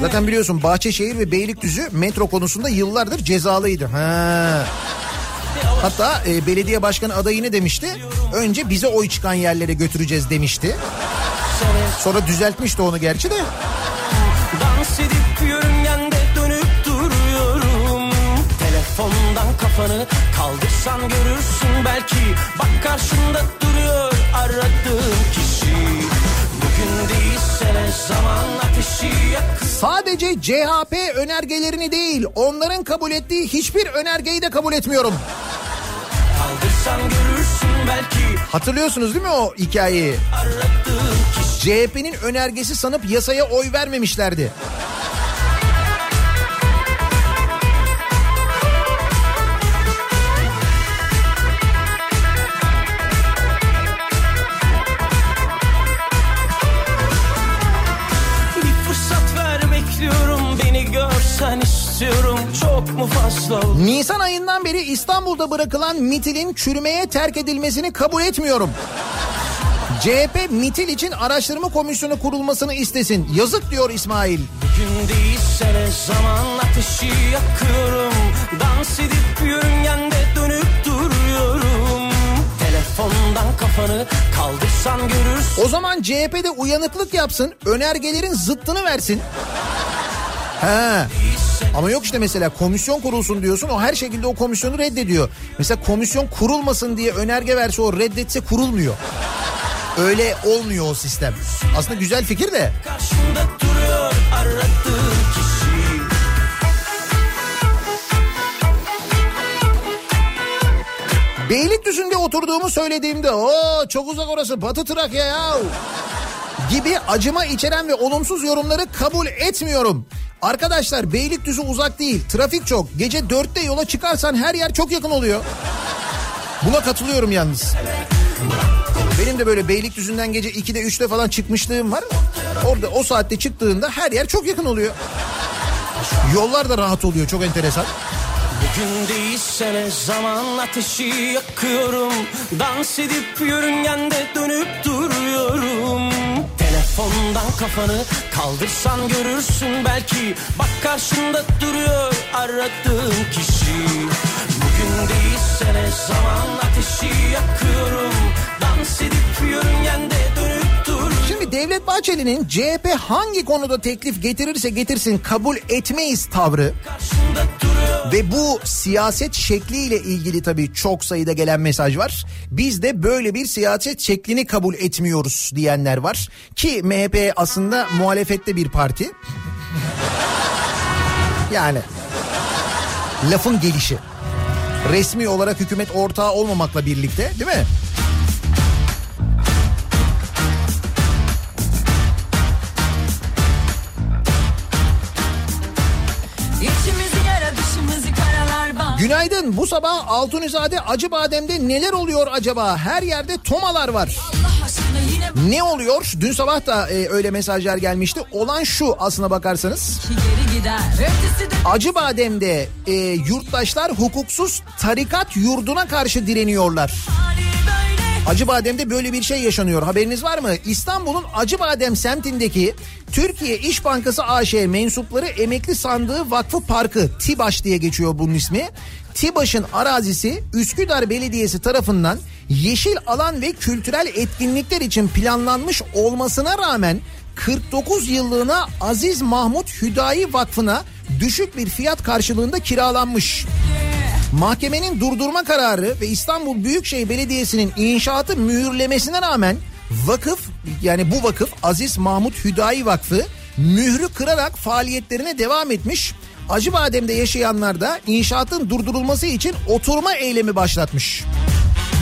Zaten biliyorsun Bahçeşehir ve Beylikdüzü metro konusunda yıllardır cezalıydı. Ha. Hatta e, belediye başkanı adayı ne demişti? Önce bize oy çıkan yerlere götüreceğiz demişti. Sonra düzeltmişti onu gerçi de. Dans edip kafanı kaldırsan görürsün belki Bak karşında duruyor aradığım kişi Sadece CHP önergelerini değil onların kabul ettiği hiçbir önergeyi de kabul etmiyorum. Kaldırsan görürsün belki Hatırlıyorsunuz değil mi o hikayeyi? CHP'nin önergesi sanıp yasaya oy vermemişlerdi. Nisan ayından beri İstanbul'da bırakılan mitilin çürümeye terk edilmesini kabul etmiyorum. CHP mitil için araştırma komisyonu kurulmasını istesin. Yazık diyor İsmail. Gün değilse ne zaman ateşi yakıyorum Dans edip yörüngende dönüp duruyorum Telefondan kafanı kaldırsan görürsün O zaman CHP'de uyanıklık yapsın, önergelerin zıttını versin. He. Ama yok işte mesela komisyon kurulsun diyorsun o her şekilde o komisyonu reddediyor. Mesela komisyon kurulmasın diye önerge verse o reddetse kurulmuyor. Öyle olmuyor o sistem. Aslında güzel fikir de. Karşımda duruyor aradığım kişi Beylikdüzü'nde oturduğumu söylediğimde o çok uzak orası Batı Trakya ya gibi acıma içeren ve olumsuz yorumları kabul etmiyorum. Arkadaşlar Beylikdüzü uzak değil. Trafik çok. Gece dörtte yola çıkarsan her yer çok yakın oluyor. Buna katılıyorum yalnız. Benim de böyle Beylikdüzü'nden gece 2'de 3'te falan çıkmışlığım var. Orada o saatte çıktığında her yer çok yakın oluyor. Yollar da rahat oluyor çok enteresan. Bugün değilse ne zaman ateşi yakıyorum Dans edip yörüngende dönüp duruyorum Telefondan kafanı kaldırsan görürsün belki. Bak karşında duruyor aradığım kişi. Bugün değilse ne zaman ateşi yakıyorum. Dans edip yörüngende Devlet Bahçeli'nin CHP hangi konuda teklif getirirse getirsin kabul etmeyiz tavrı ve bu siyaset şekliyle ilgili tabii çok sayıda gelen mesaj var. Biz de böyle bir siyaset şeklini kabul etmiyoruz diyenler var. Ki MHP aslında muhalefette bir parti. Yani lafın gelişi. Resmi olarak hükümet ortağı olmamakla birlikte değil mi? Günaydın. Bu sabah Altunizade Acıbadem'de neler oluyor acaba? Her yerde tomalar var. Ne oluyor? Dün sabah da e, öyle mesajlar gelmişti. Olan şu aslına bakarsanız. Acıbadem'de e, yurttaşlar hukuksuz tarikat yurduna karşı direniyorlar. Acıbadem'de böyle bir şey yaşanıyor. Haberiniz var mı? İstanbul'un Acıbadem semtindeki Türkiye İş Bankası AŞ mensupları emekli sandığı vakfı parkı TİBAŞ diye geçiyor bunun ismi. TİBAŞ'ın arazisi Üsküdar Belediyesi tarafından yeşil alan ve kültürel etkinlikler için planlanmış olmasına rağmen 49 yıllığına Aziz Mahmut Hüdayi Vakfı'na düşük bir fiyat karşılığında kiralanmış. Mahkemenin durdurma kararı ve İstanbul Büyükşehir Belediyesi'nin inşaatı mühürlemesine rağmen vakıf yani bu vakıf Aziz Mahmut Hüdayi Vakfı mührü kırarak faaliyetlerine devam etmiş. Acıbadem'de yaşayanlar da inşaatın durdurulması için oturma eylemi başlatmış.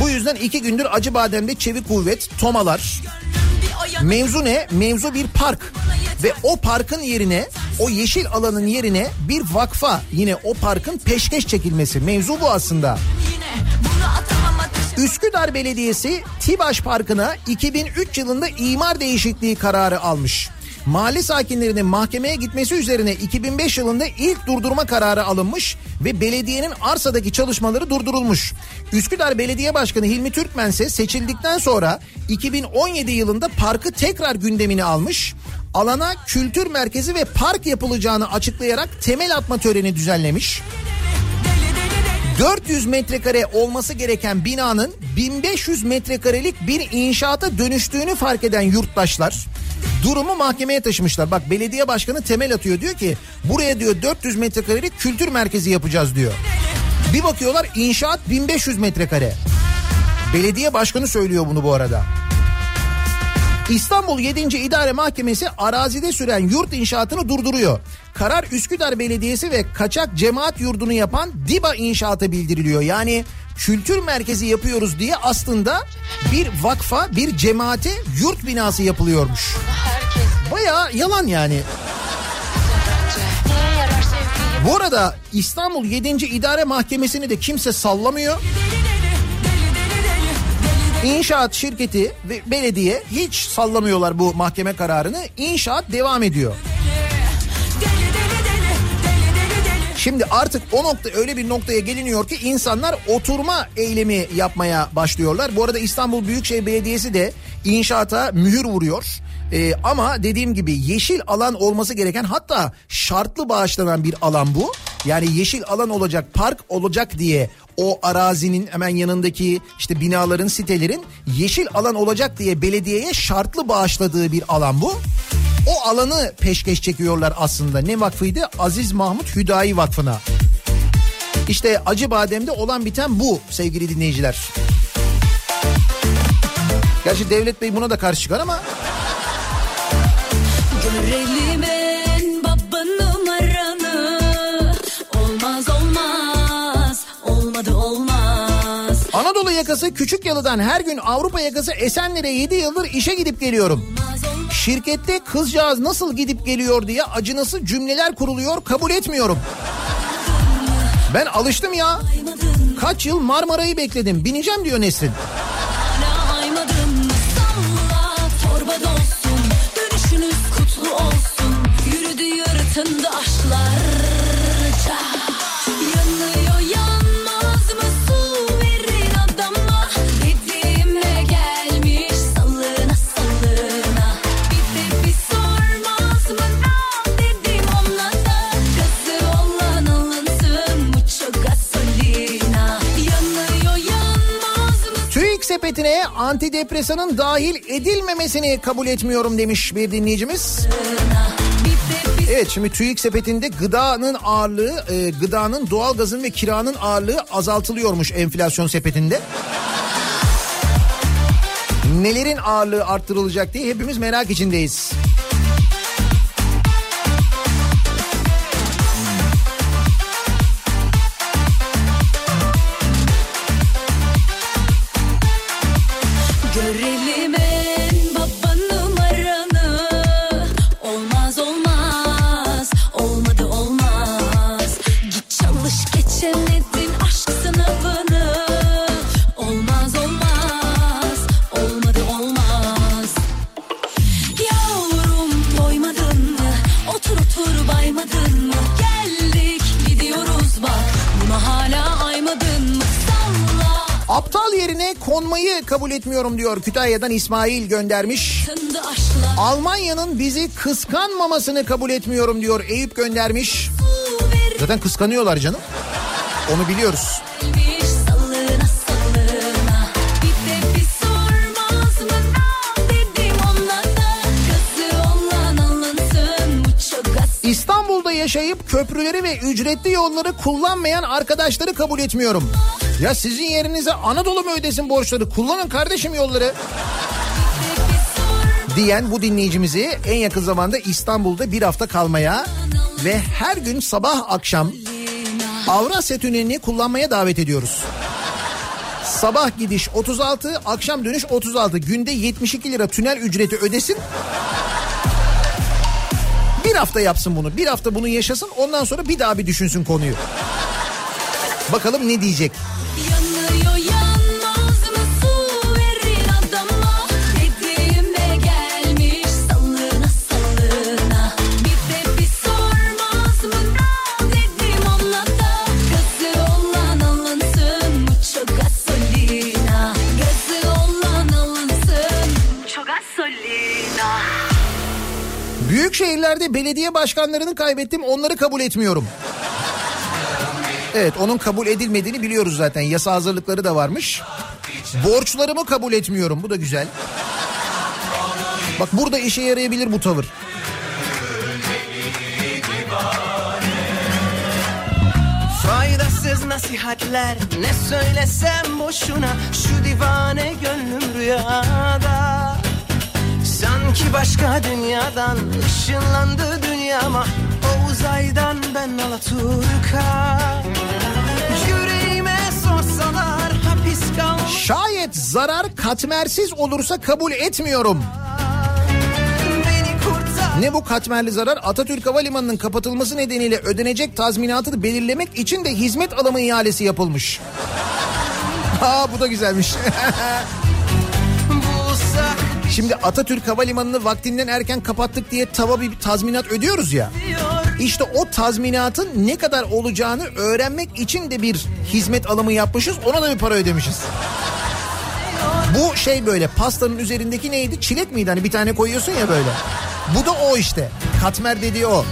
Bu yüzden iki gündür Acıbadem'de çevik kuvvet, tomalar. Mevzu ne? Mevzu bir park. Ve o parkın yerine, o yeşil alanın yerine bir vakfa yine o parkın peşkeş çekilmesi. Mevzu bu aslında. Üsküdar Belediyesi Tibaş Parkı'na 2003 yılında imar değişikliği kararı almış. Mahalle sakinlerinin mahkemeye gitmesi üzerine 2005 yılında ilk durdurma kararı alınmış ve belediyenin arsadaki çalışmaları durdurulmuş. Üsküdar Belediye Başkanı Hilmi Türkmen ise seçildikten sonra 2017 yılında parkı tekrar gündemine almış. Alana kültür merkezi ve park yapılacağını açıklayarak temel atma töreni düzenlemiş. 400 metrekare olması gereken binanın 1500 metrekarelik bir inşaata dönüştüğünü fark eden yurttaşlar durumu mahkemeye taşımışlar. Bak belediye başkanı temel atıyor diyor ki buraya diyor 400 metrekarelik kültür merkezi yapacağız diyor. Bir bakıyorlar inşaat 1500 metrekare. Belediye başkanı söylüyor bunu bu arada. İstanbul 7. İdare Mahkemesi arazide süren yurt inşaatını durduruyor. Karar Üsküdar Belediyesi ve kaçak cemaat yurdunu yapan DİBA inşaatı bildiriliyor. Yani kültür merkezi yapıyoruz diye aslında bir vakfa bir cemaate yurt binası yapılıyormuş. Baya yalan yani. Bu arada İstanbul 7. İdare Mahkemesi'ni de kimse sallamıyor. İnşaat şirketi ve belediye hiç sallamıyorlar bu mahkeme kararını. İnşaat devam ediyor. Şimdi artık o nokta öyle bir noktaya geliniyor ki insanlar oturma eylemi yapmaya başlıyorlar. Bu arada İstanbul Büyükşehir Belediyesi de inşaata mühür vuruyor. Ee, ama dediğim gibi yeşil alan olması gereken hatta şartlı bağışlanan bir alan bu. Yani yeşil alan olacak, park olacak diye o arazinin hemen yanındaki işte binaların, sitelerin yeşil alan olacak diye belediyeye şartlı bağışladığı bir alan bu. O alanı peşkeş çekiyorlar aslında. Ne vakfıydı? Aziz Mahmut Hüdayi Vakfı'na. İşte Acıbadem'de olan biten bu sevgili dinleyiciler. Gerçi Devlet Bey buna da karşı çıkar ama Görelim yakası Küçük Yalı'dan her gün Avrupa yakası Esenler'e 7 yıldır işe gidip geliyorum. Şirkette kızcağız nasıl gidip geliyor diye acınası cümleler kuruluyor kabul etmiyorum. Ben alıştım ya. Kaç yıl Marmara'yı bekledim. Bineceğim diyor Nesrin. hala aymadın mı TÜİK sepetine antidepresanın dahil edilmemesini kabul etmiyorum demiş bir dinleyicimiz. Evet şimdi TÜİK sepetinde gıdanın ağırlığı, e, gıdanın doğalgazın ve kiranın ağırlığı azaltılıyormuş enflasyon sepetinde. Nelerin ağırlığı arttırılacak diye hepimiz merak içindeyiz. Konmayı kabul etmiyorum diyor Kütahya'dan İsmail göndermiş. Almanya'nın bizi kıskanmamasını kabul etmiyorum diyor Eyüp göndermiş. Zaten kıskanıyorlar canım. Onu biliyoruz. İstanbul'da yaşayıp köprüleri ve ücretli yolları kullanmayan arkadaşları kabul etmiyorum. Ya sizin yerinize Anadolu mu ödesin borçları? Kullanın kardeşim yolları. Diyen bu dinleyicimizi en yakın zamanda İstanbul'da bir hafta kalmaya ve her gün sabah akşam Avrasya Tüneli'ni kullanmaya davet ediyoruz. Sabah gidiş 36, akşam dönüş 36. Günde 72 lira tünel ücreti ödesin. Bir hafta yapsın bunu. Bir hafta bunu yaşasın. Ondan sonra bir daha bir düşünsün konuyu. Bakalım ne diyecek. Büyük şehirlerde belediye başkanlarını kaybettim onları kabul etmiyorum. Evet onun kabul edilmediğini biliyoruz zaten. Yasa hazırlıkları da varmış. Borçlarımı kabul etmiyorum. Bu da güzel. Bak burada işe yarayabilir bu tavır. Faydasız nasihatler ne söylesem boşuna Şu divane gönlüm rüyada Sanki başka dünyadan ışınlandı dünyama O uzaydan ben Alaturka Yüreğime sorsalar hapis kalmış Şayet zarar katmersiz olursa kabul etmiyorum. Ne bu katmerli zarar? Atatürk Havalimanı'nın kapatılması nedeniyle ödenecek tazminatı belirlemek için de hizmet alımı ihalesi yapılmış. Ha bu da güzelmiş. Şimdi Atatürk Havalimanı'nı vaktinden erken kapattık diye tava bir tazminat ödüyoruz ya. İşte o tazminatın ne kadar olacağını öğrenmek için de bir hizmet alımı yapmışız. Ona da bir para ödemişiz. Bu şey böyle pastanın üzerindeki neydi? Çilek miydi? Hani bir tane koyuyorsun ya böyle. Bu da o işte. Katmer dediği o.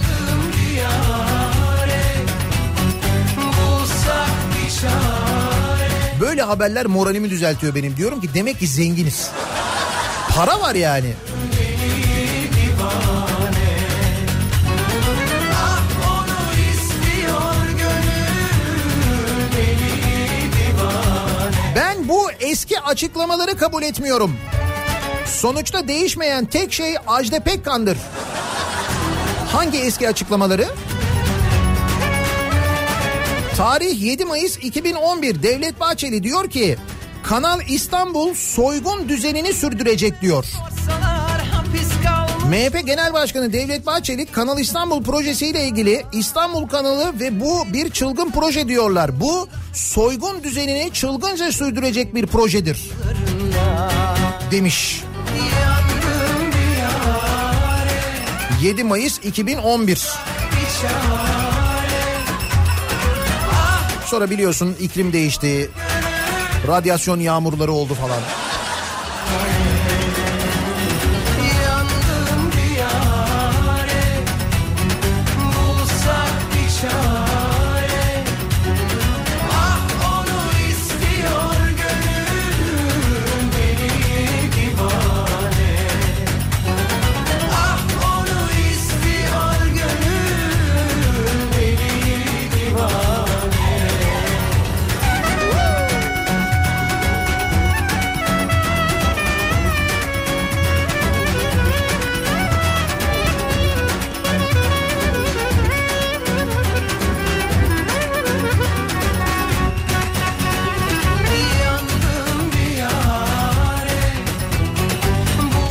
Böyle haberler moralimi düzeltiyor benim. Diyorum ki demek ki zenginiz. Para var yani. Ben bu eski açıklamaları kabul etmiyorum. Sonuçta değişmeyen tek şey Ajda Pekkan'dır. Hangi eski açıklamaları? Tarih 7 Mayıs 2011 Devlet Bahçeli diyor ki Kanal İstanbul soygun düzenini sürdürecek diyor. MHP Genel Başkanı Devlet Bahçeli Kanal İstanbul projesiyle ilgili İstanbul kanalı ve bu bir çılgın proje diyorlar. Bu soygun düzenini çılgınca sürdürecek bir projedir. Demiş. 7 Mayıs 2011. Sonra biliyorsun iklim değişti. Radyasyon yağmurları oldu falan.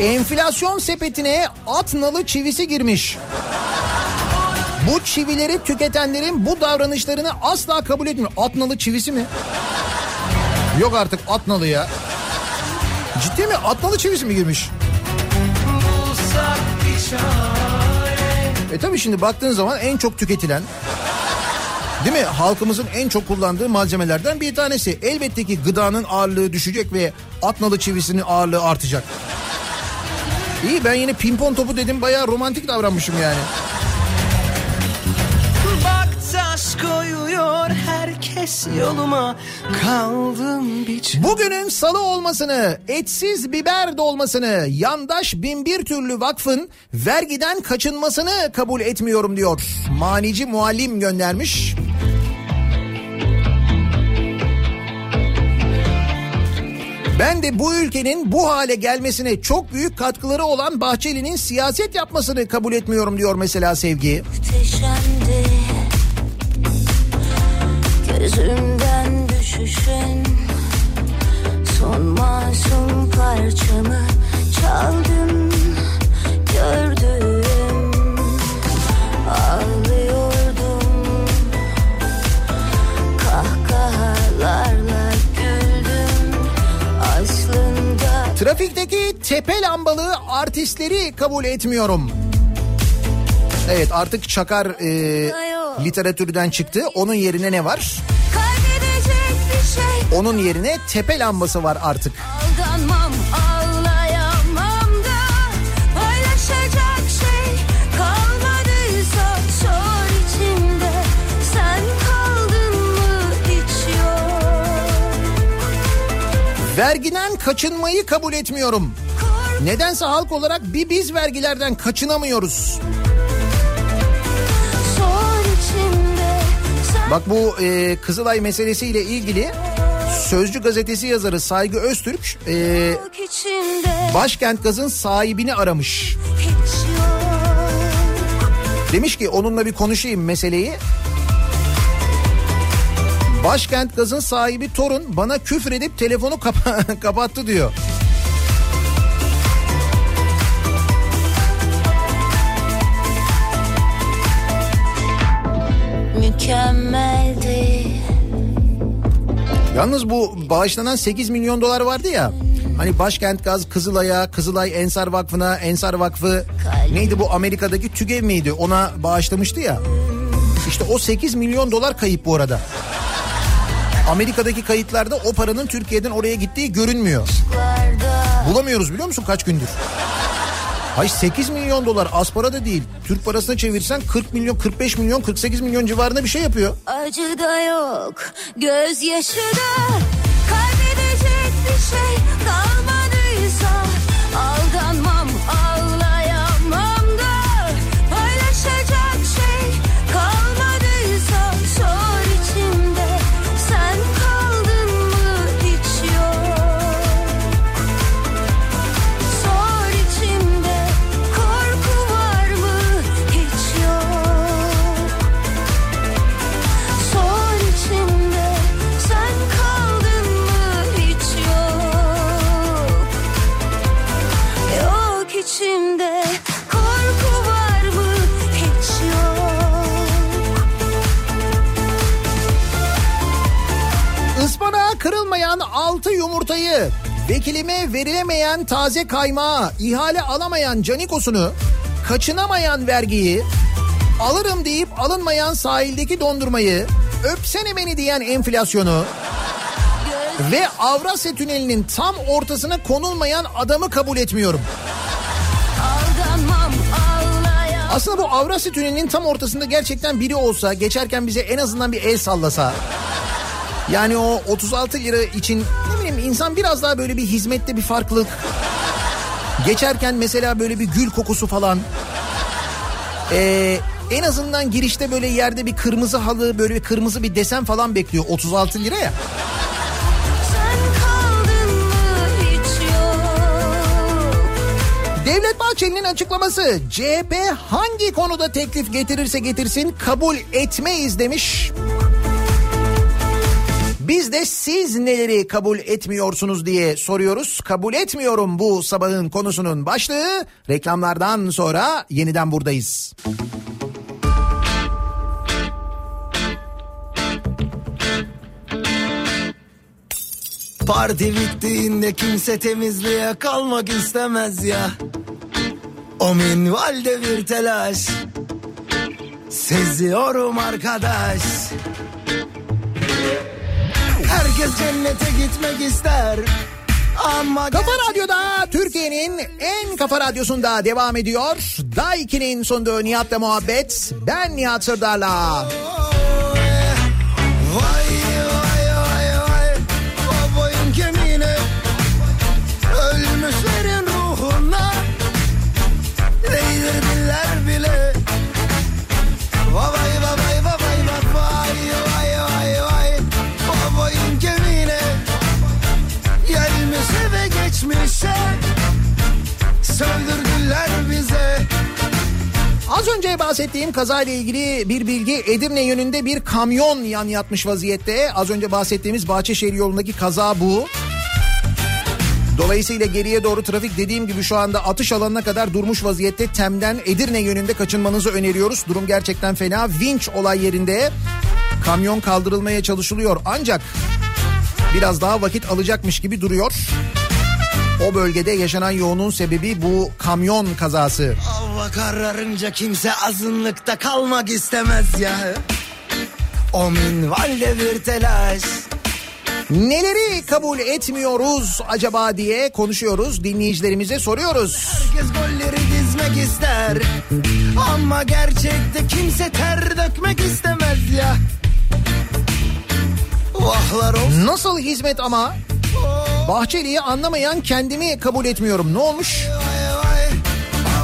Enflasyon sepetine at nalı çivisi girmiş. Bu çivileri tüketenlerin bu davranışlarını asla kabul etmiyor. At nalı çivisi mi? Yok artık at nalı ya. Ciddi mi? At nalı çivisi mi girmiş? E tabii şimdi baktığın zaman en çok tüketilen Değil mi? Halkımızın en çok kullandığı malzemelerden bir tanesi. Elbette ki gıdanın ağırlığı düşecek ve atnalı çivisinin ağırlığı artacak. İyi ben yine pimpon topu dedim bayağı romantik davranmışım yani. Bak taş koyuyor herkes yoluma Kaldım bir hiç Bugünün salı olmasını, etsiz biber dolmasını, yandaş binbir türlü vakfın vergiden kaçınmasını kabul etmiyorum diyor. Manici muallim göndermiş. Ben de bu ülkenin bu hale gelmesine çok büyük katkıları olan Bahçeli'nin siyaset yapmasını kabul etmiyorum diyor mesela Sevgi. muhteşemdi Gözümden düşüşün Son masum parçamı çaldın Gördüm Trafikteki tepe lambalı artistleri kabul etmiyorum. Evet artık Çakar e, literatürden çıktı. Onun yerine ne var? şey Onun yerine tepe lambası var artık. Aldanmam Vergiden kaçınmayı kabul etmiyorum. Nedense halk olarak bir biz vergilerden kaçınamıyoruz. Bak bu e, Kızılay meselesiyle ilgili Sözcü gazetesi yazarı Saygı Öztürk e, Başkent Gaz'ın sahibini aramış. Demiş ki onunla bir konuşayım meseleyi. Başkent Gaz'ın sahibi Torun bana küfür edip telefonu kapa- kapattı diyor. Mükemmeldi Yalnız bu bağışlanan 8 milyon dolar vardı ya. Hani Başkent Gaz Kızılay'a, Kızılay Ensar Vakfı'na, Ensar Vakfı neydi bu Amerika'daki TÜGEV miydi ona bağışlamıştı ya. İşte o 8 milyon dolar kayıp bu arada. Amerika'daki kayıtlarda o paranın Türkiye'den oraya gittiği görünmüyor. Bulamıyoruz biliyor musun kaç gündür? Hayır 8 milyon dolar az para da değil. Türk parasına çevirsen 40 milyon, 45 milyon, 48 milyon civarında bir şey yapıyor. Acı da yok, gözyaşı da Kaybedecek bir şey kalmadıysa yumurtayı, vekilime verilemeyen taze kaymağı, ihale alamayan canikosunu, kaçınamayan vergiyi, alırım deyip alınmayan sahildeki dondurmayı, öpsene beni diyen enflasyonu ve Avrasya Tüneli'nin tam ortasına konulmayan adamı kabul etmiyorum. Aslında bu Avrasya Tüneli'nin tam ortasında gerçekten biri olsa, geçerken bize en azından bir el sallasa. Yani o 36 lira için ne bileyim insan biraz daha böyle bir hizmette bir farklılık. Geçerken mesela böyle bir gül kokusu falan. Ee, en azından girişte böyle yerde bir kırmızı halı böyle bir kırmızı bir desen falan bekliyor 36 lira ya. Devlet Bahçeli'nin açıklaması CHP hangi konuda teklif getirirse getirsin kabul etmeyiz demiş. Biz de siz neleri kabul etmiyorsunuz diye soruyoruz. Kabul etmiyorum bu sabahın konusunun başlığı. Reklamlardan sonra yeniden buradayız. Parti bittiğinde kimse temizliğe kalmak istemez ya O minvalde bir telaş Seziyorum arkadaş Herkes cennete gitmek ister Ama Kafa Radyo'da Türkiye'nin en kafa radyosunda devam ediyor. Daiki'nin sunduğu Nihat'la muhabbet. Ben Nihat Sırdar'la. Vay vay vay vay Sövdürdüler bize Az önce bahsettiğim kazayla ilgili bir bilgi Edirne yönünde bir kamyon yan yatmış vaziyette. Az önce bahsettiğimiz Bahçeşehir yolundaki kaza bu. Dolayısıyla geriye doğru trafik dediğim gibi şu anda atış alanına kadar durmuş vaziyette. Tem'den Edirne yönünde kaçınmanızı öneriyoruz. Durum gerçekten fena. Vinç olay yerinde kamyon kaldırılmaya çalışılıyor. Ancak biraz daha vakit alacakmış gibi duruyor. O bölgede yaşanan yoğunluğun sebebi bu kamyon kazası. Hava kararınca kimse azınlıkta kalmak istemez ya O minvalde bir telaş Neleri kabul etmiyoruz acaba diye konuşuyoruz. Dinleyicilerimize soruyoruz. Herkes golleri dizmek ister Ama gerçekte kimse ter dökmek istemez ya Vahlar olsun Nasıl hizmet ama? Bahçeli'yi anlamayan kendimi kabul etmiyorum. Ne olmuş?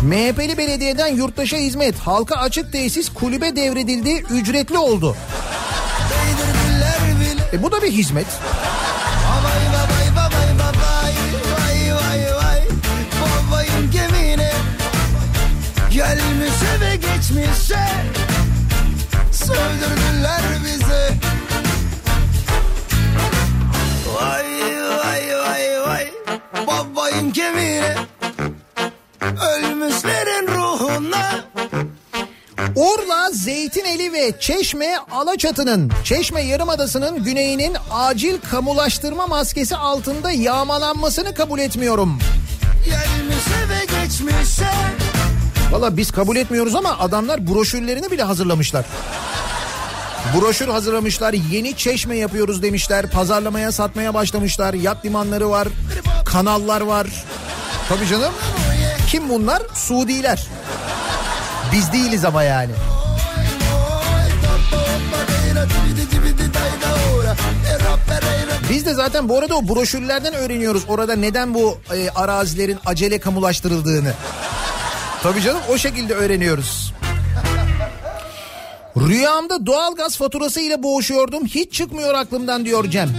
MHP'li belediyeden yurttaşa hizmet, halka açık tesis kulübe devredildi, ücretli oldu. E bu da bir hizmet. Vay vay vay vay vay Ölmüşlerin ruhuna Urla, Zeytineli ve Çeşme Alaçatı'nın Çeşme Yarımadası'nın güneyinin acil kamulaştırma maskesi altında yağmalanmasını kabul etmiyorum. Gelmişe ve geçmişe Valla biz kabul etmiyoruz ama adamlar broşürlerini bile hazırlamışlar. Broşür hazırlamışlar, yeni çeşme yapıyoruz demişler, pazarlamaya satmaya başlamışlar, yat limanları var, kanallar var. Tabii canım. Kim bunlar? Suudiler. Biz değiliz ama yani. Biz de zaten bu arada o broşürlerden öğreniyoruz orada neden bu e, arazilerin acele kamulaştırıldığını. Tabii canım o şekilde öğreniyoruz. Rüyamda doğalgaz faturası ile boğuşuyordum. Hiç çıkmıyor aklımdan diyor Cem.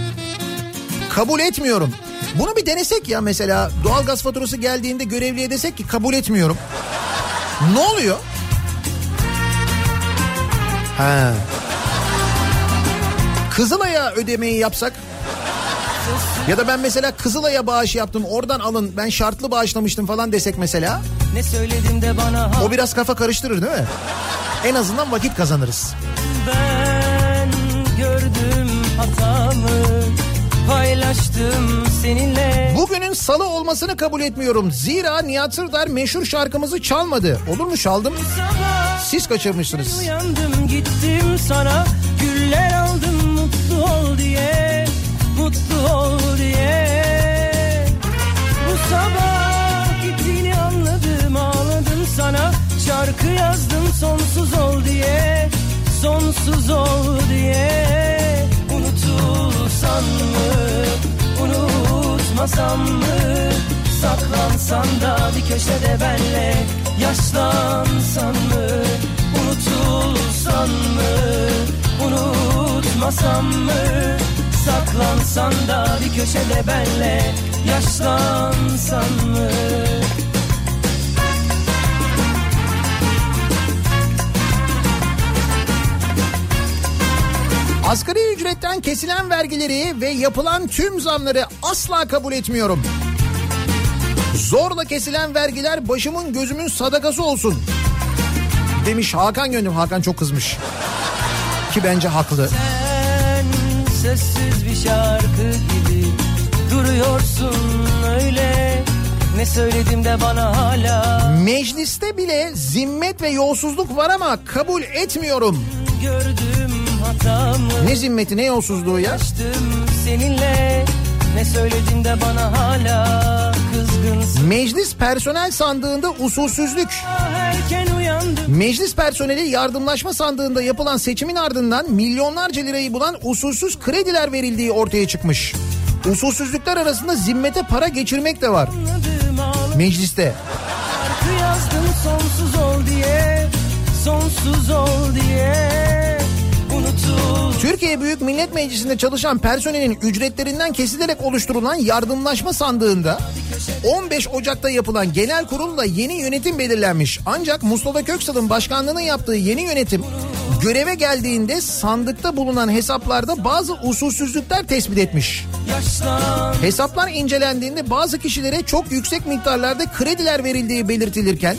Kabul etmiyorum. Bunu bir denesek ya mesela doğalgaz faturası geldiğinde görevliye desek ki kabul etmiyorum. Ne oluyor? Ha. Kızılay'a ödemeyi yapsak ya da ben mesela Kızılay'a bağış yaptım oradan alın ben şartlı bağışlamıştım falan desek mesela Ne söyledin de bana o biraz kafa karıştırır değil mi? En azından vakit kazanırız. Ben gördüm hatamı Paylaştım seninle Bugünün salı olmasını kabul etmiyorum. Zira Nihat Sırdar meşhur şarkımızı çalmadı. Olur mu çaldım? Siz kaçırmışsınız. Uyandım gittim sana Güller aldım mutlu ol diye Mutlu ol diye Bu sabah gittiğini anladım Ağladım sana Şarkı yazdım sonsuz ol diye Sonsuz ol diye mı? Unutmasam mı? Saklansan da bir köşede benle Yaşlansan mı? Unutulsan mı? Unutmasam mı? Saklansan da bir köşede benle Yaşlansan mı Asgari ücretten kesilen vergileri ve yapılan tüm zamları asla kabul etmiyorum. Zorla kesilen vergiler başımın gözümün sadakası olsun. Demiş Hakan Gönlüm. Hakan çok kızmış. Ki bence haklı. Sen sessiz bir şarkı gibi duruyorsun öyle Ne söyledim de bana hala Mecliste bile zimmet ve yolsuzluk var ama kabul etmiyorum. gördüm Ne zimmeti ne yolsuzluğu ya? Seninle ne söyledim de bana hala kızgınsın Meclis personel sandığında usulsüzlük. Meclis personeli yardımlaşma sandığında yapılan seçimin ardından milyonlarca lirayı bulan usulsüz krediler verildiği ortaya çıkmış. Usulsüzlükler arasında zimmete para geçirmek de var mecliste. Şarkı yazdım sonsuz ol diye Sonsuz ol diye Türkiye Büyük Millet Meclisi'nde çalışan personelin ücretlerinden kesilerek oluşturulan yardımlaşma sandığında 15 Ocak'ta yapılan genel kurulla yeni yönetim belirlenmiş. Ancak Mustafa Köksal'ın başkanlığını yaptığı yeni yönetim göreve geldiğinde sandıkta bulunan hesaplarda bazı usulsüzlükler tespit etmiş. Hesaplar incelendiğinde bazı kişilere çok yüksek miktarlarda krediler verildiği belirtilirken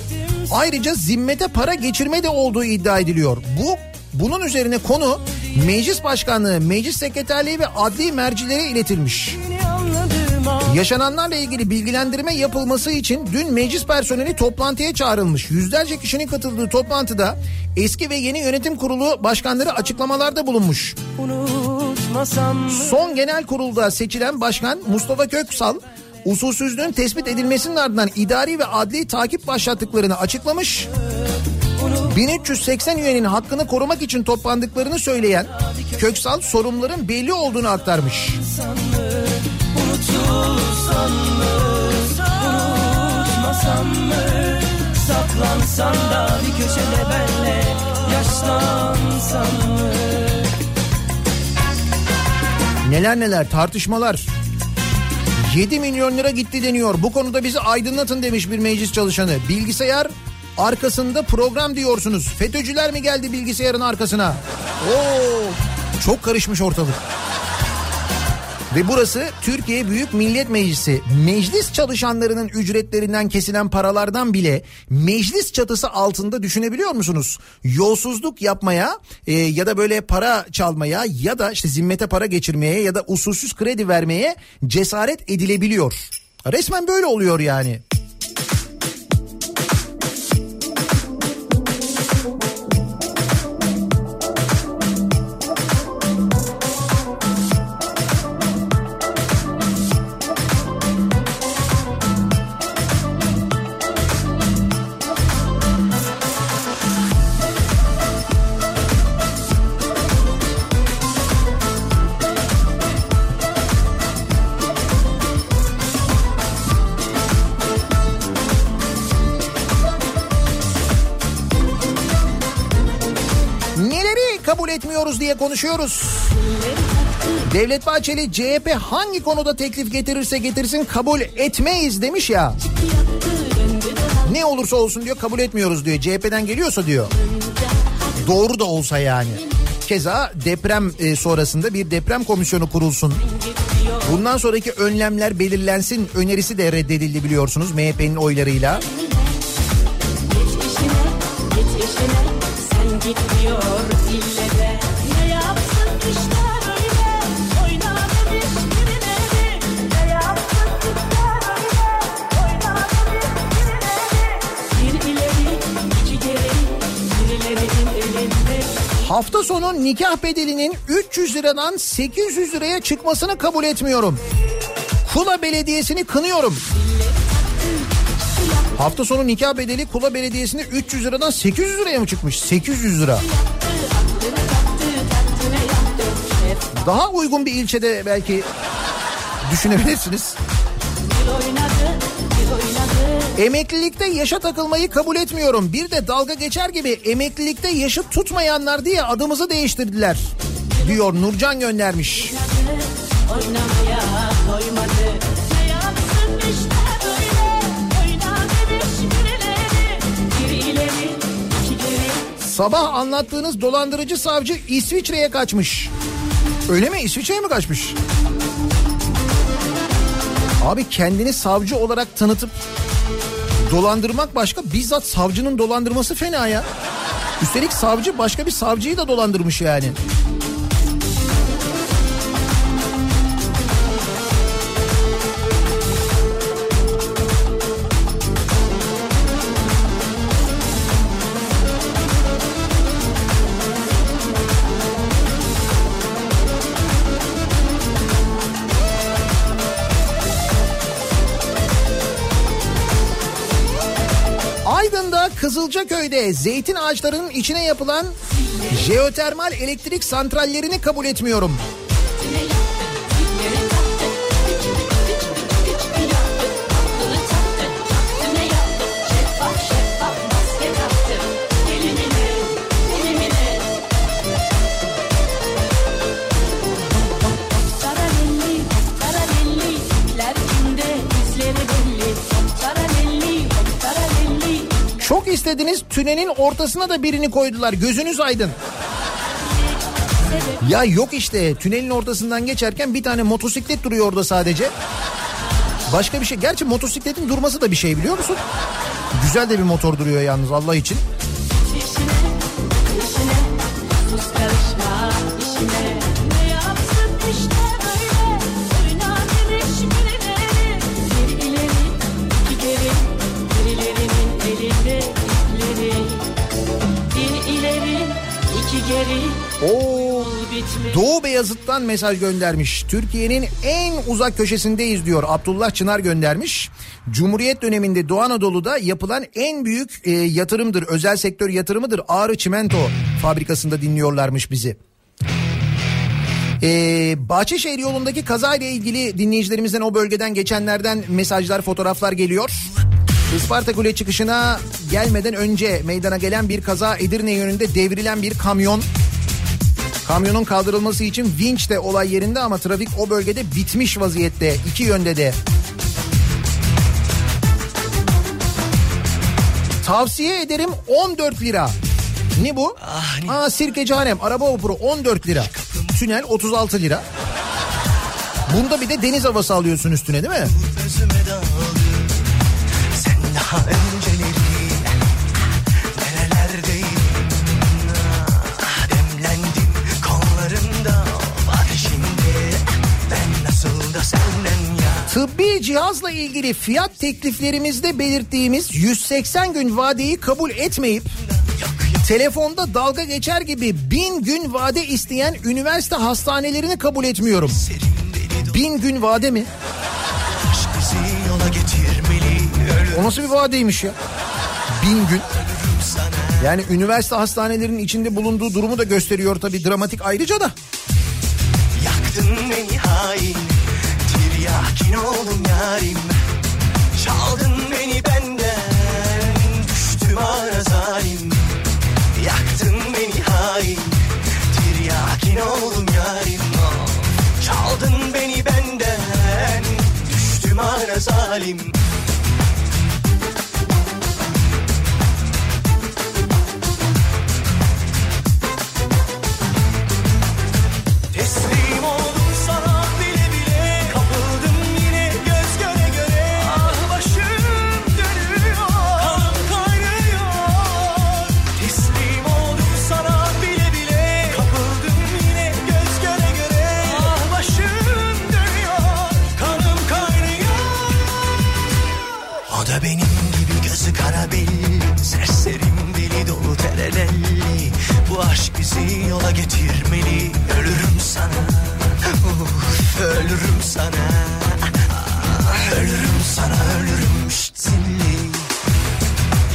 ayrıca zimmete para geçirme de olduğu iddia ediliyor. Bu bunun üzerine konu Meclis Başkanlığı, Meclis Sekreterliği ve adli mercilere iletilmiş. Yaşananlarla ilgili bilgilendirme yapılması için dün meclis personeli toplantıya çağrılmış. Yüzlerce kişinin katıldığı toplantıda eski ve yeni yönetim kurulu başkanları açıklamalarda bulunmuş. Son genel kurulda seçilen başkan Mustafa Köksal usulsüzlüğün tespit edilmesinin ardından idari ve adli takip başlattıklarını açıklamış. 1380 üyenin hakkını korumak için toplandıklarını söyleyen Köksal sorunların belli olduğunu aktarmış. Saklansan da bir köşede benle Yaşlansan mı? Neler neler tartışmalar. 7 milyon lira gitti deniyor. Bu konuda bizi aydınlatın demiş bir meclis çalışanı. Bilgisayar arkasında program diyorsunuz. FETÖ'cüler mi geldi bilgisayarın arkasına? Oo, çok karışmış ortalık. Ve burası Türkiye Büyük Millet Meclisi. Meclis çalışanlarının ücretlerinden kesilen paralardan bile meclis çatısı altında düşünebiliyor musunuz? Yolsuzluk yapmaya e, ya da böyle para çalmaya ya da işte zimmete para geçirmeye ya da usulsüz kredi vermeye cesaret edilebiliyor. Resmen böyle oluyor yani. Etmiyoruz diye konuşuyoruz. Devlet Bahçeli CHP hangi konuda teklif getirirse getirsin kabul etmeyiz demiş ya. Ne olursa olsun diyor kabul etmiyoruz diyor. CHP'den geliyorsa diyor. Doğru da olsa yani. Keza deprem e, sonrasında bir deprem komisyonu kurulsun. Bundan sonraki önlemler belirlensin önerisi de reddedildi biliyorsunuz MHP'nin oylarıyla. Geç işine, geç işine, sen git Hafta sonu nikah bedelinin 300 liradan 800 liraya çıkmasını kabul etmiyorum. Kula Belediyesi'ni kınıyorum. Hafta sonu nikah bedeli Kula Belediyesi'nde 300 liradan 800 liraya mı çıkmış? 800 lira. Daha uygun bir ilçede belki düşünebilirsiniz. Emeklilikte yaşa takılmayı kabul etmiyorum. Bir de dalga geçer gibi emeklilikte yaşı tutmayanlar diye adımızı değiştirdiler. Diyor Nurcan göndermiş. Sabah anlattığınız dolandırıcı savcı İsviçre'ye kaçmış. Öyle mi? İsviçre'ye mi kaçmış? Abi kendini savcı olarak tanıtıp dolandırmak başka. Bizzat savcının dolandırması fena ya. Üstelik savcı başka bir savcıyı da dolandırmış yani. Kızılcaköy'de zeytin ağaçlarının içine yapılan jeotermal elektrik santrallerini kabul etmiyorum. İstediniz tünelin ortasına da birini koydular gözünüz aydın. Ya yok işte tünelin ortasından geçerken bir tane motosiklet duruyor orada sadece. Başka bir şey. Gerçi motosikletin durması da bir şey biliyor musun? Güzel de bir motor duruyor yalnız Allah için. Oo. Doğu Beyazıt'tan mesaj göndermiş. Türkiye'nin en uzak köşesindeyiz diyor. Abdullah Çınar göndermiş. Cumhuriyet döneminde Doğu Anadolu'da yapılan en büyük e, yatırımdır. Özel sektör yatırımıdır. Ağrı Çimento fabrikasında dinliyorlarmış bizi. Ee, Bahçeşehir yolundaki kazayla ilgili dinleyicilerimizden o bölgeden geçenlerden mesajlar, fotoğraflar geliyor. Isparta Kule çıkışına gelmeden önce meydana gelen bir kaza Edirne yönünde devrilen bir kamyon. Kamyonun kaldırılması için vinç de olay yerinde ama trafik o bölgede bitmiş vaziyette. iki yönde de. Tavsiye ederim 14 lira. Ne bu? Aa Sirkecihanem araba vapuru 14 lira. Tünel 36 lira. Bunda bir de deniz havası alıyorsun üstüne değil mi? Sen daha önceleri Tıbbi cihazla ilgili fiyat tekliflerimizde belirttiğimiz 180 gün vadeyi kabul etmeyip telefonda dalga geçer gibi bin gün vade isteyen üniversite hastanelerini kabul etmiyorum. Bin gün vade mi? O nasıl bir vadeymiş ya? Bin gün. sana Yani üniversite hastanelerinin içinde bulunduğu durumu da gösteriyor tabii dramatik ayrıca da. Yaktın beni hain Tiryakin oldum yarim. Çaldın beni benden Düştüm ara zalim. Yaktın beni hain Tiryakin oldum yarim. Çaldın beni benden Düştüm ara zalim terelelli Bu aşk bizi yola getirmeli. Ölürüm sana Uf, Ölürüm sana. Ölürüm sana ölürüm şşt zilli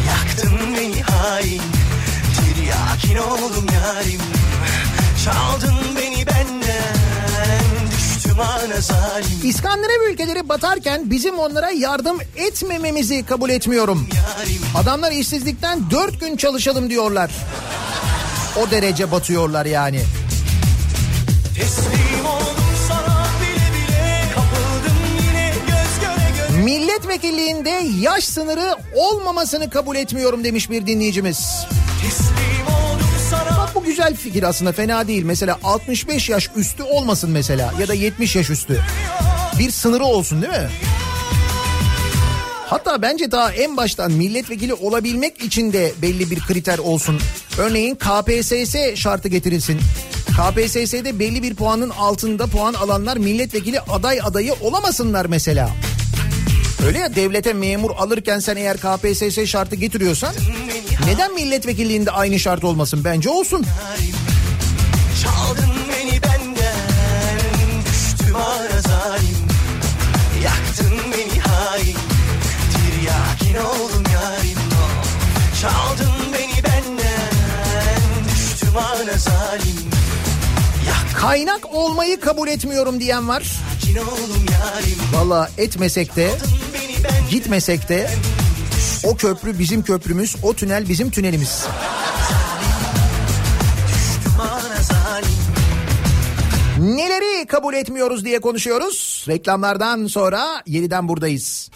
Yaktın beni hain Tiryakin oldum yarim. Çaldın İskandinav ülkeleri batarken bizim onlara yardım etmememizi kabul etmiyorum. Adamlar işsizlikten dört gün çalışalım diyorlar. O derece batıyorlar yani. Teslim oldum sana bile bile Kapıldım yine göz göre göre Milletvekilliğinde yaş sınırı olmamasını kabul etmiyorum demiş bir dinleyicimiz. Teslim güzel fikir aslında fena değil. Mesela 65 yaş üstü olmasın mesela ya da 70 yaş üstü. Bir sınırı olsun değil mi? Hatta bence daha en baştan milletvekili olabilmek için de belli bir kriter olsun. Örneğin KPSS şartı getirilsin. KPSS'de belli bir puanın altında puan alanlar milletvekili aday adayı olamasınlar mesela. Öyle ya devlete memur alırken sen eğer KPSS şartı getiriyorsan neden milletvekilliğinde aynı şart olmasın? Bence olsun. Çaldın beni benden Düştüm ara zalim Yaktın beni hain Tiryakin oldum yarim Çaldın beni benden Düştüm ara zalim Kaynak olmayı kabul etmiyorum diyen var. Valla etmesek de gitmesek de o köprü bizim köprümüz, o tünel bizim tünelimiz. Neleri kabul etmiyoruz diye konuşuyoruz. Reklamlardan sonra yeniden buradayız.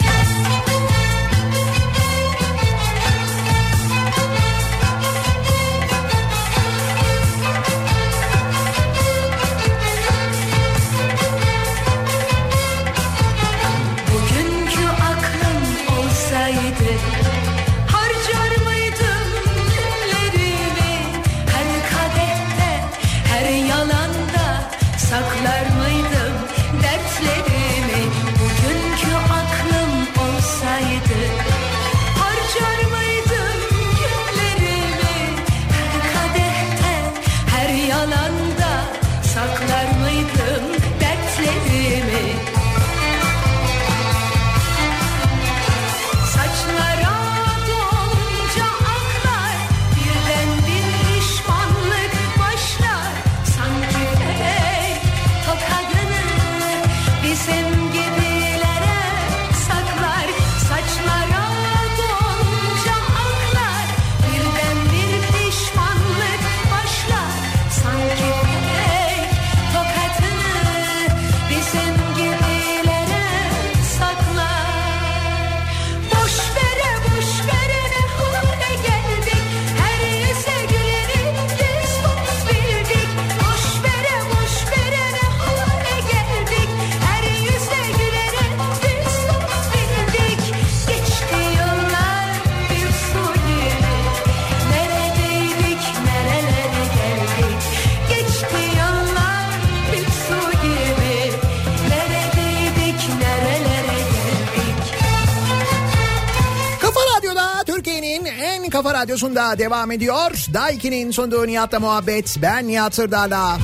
Radyosu'nda devam ediyor. Daiki'nin sunduğu Nihat'la muhabbet. Ben Nihat Sırdar'la.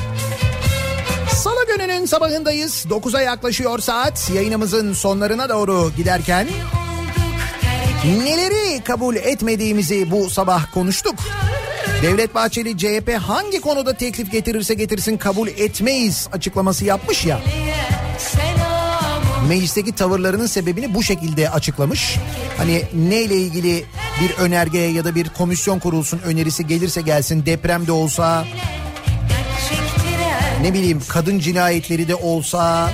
Salı gününün sabahındayız. 9'a yaklaşıyor saat. Yayınımızın sonlarına doğru giderken neleri kabul etmediğimizi bu sabah konuştuk. Devlet Bahçeli CHP hangi konuda teklif getirirse getirsin kabul etmeyiz açıklaması yapmış ya. Meclisteki tavırlarının sebebini bu şekilde açıklamış. Hani neyle ilgili bir önerge ya da bir komisyon kurulsun önerisi gelirse gelsin depremde olsa ne bileyim kadın cinayetleri de olsa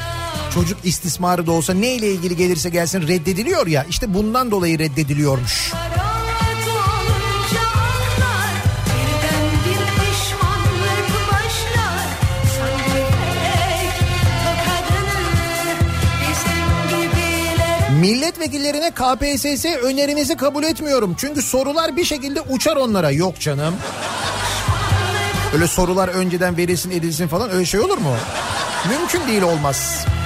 çocuk istismarı da olsa neyle ilgili gelirse gelsin reddediliyor ya işte bundan dolayı reddediliyormuş. Milletvekillerine KPSS önerinizi kabul etmiyorum. Çünkü sorular bir şekilde uçar onlara. Yok canım. Öyle sorular önceden verilsin edilsin falan öyle şey olur mu? Mümkün değil olmaz. Bizim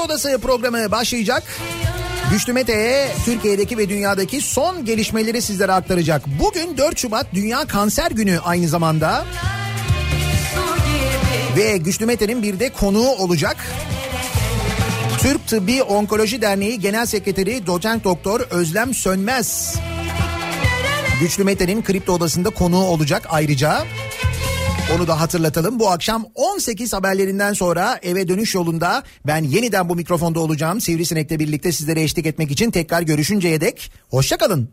Kripto Odası programı başlayacak. Güçlü Mete Türkiye'deki ve dünyadaki son gelişmeleri sizlere aktaracak. Bugün 4 Şubat Dünya Kanser Günü aynı zamanda. Ve Güçlü Mete'nin bir de konuğu olacak. Türk Tıbbi Onkoloji Derneği Genel Sekreteri Doçent Doktor Özlem Sönmez. Güçlü Mete'nin Kripto Odası'nda konuğu olacak ayrıca. Onu da hatırlatalım. Bu akşam 18 haberlerinden sonra eve dönüş yolunda ben yeniden bu mikrofonda olacağım. Sivrisinek'le birlikte sizlere eşlik etmek için tekrar görüşünceye dek hoşçakalın.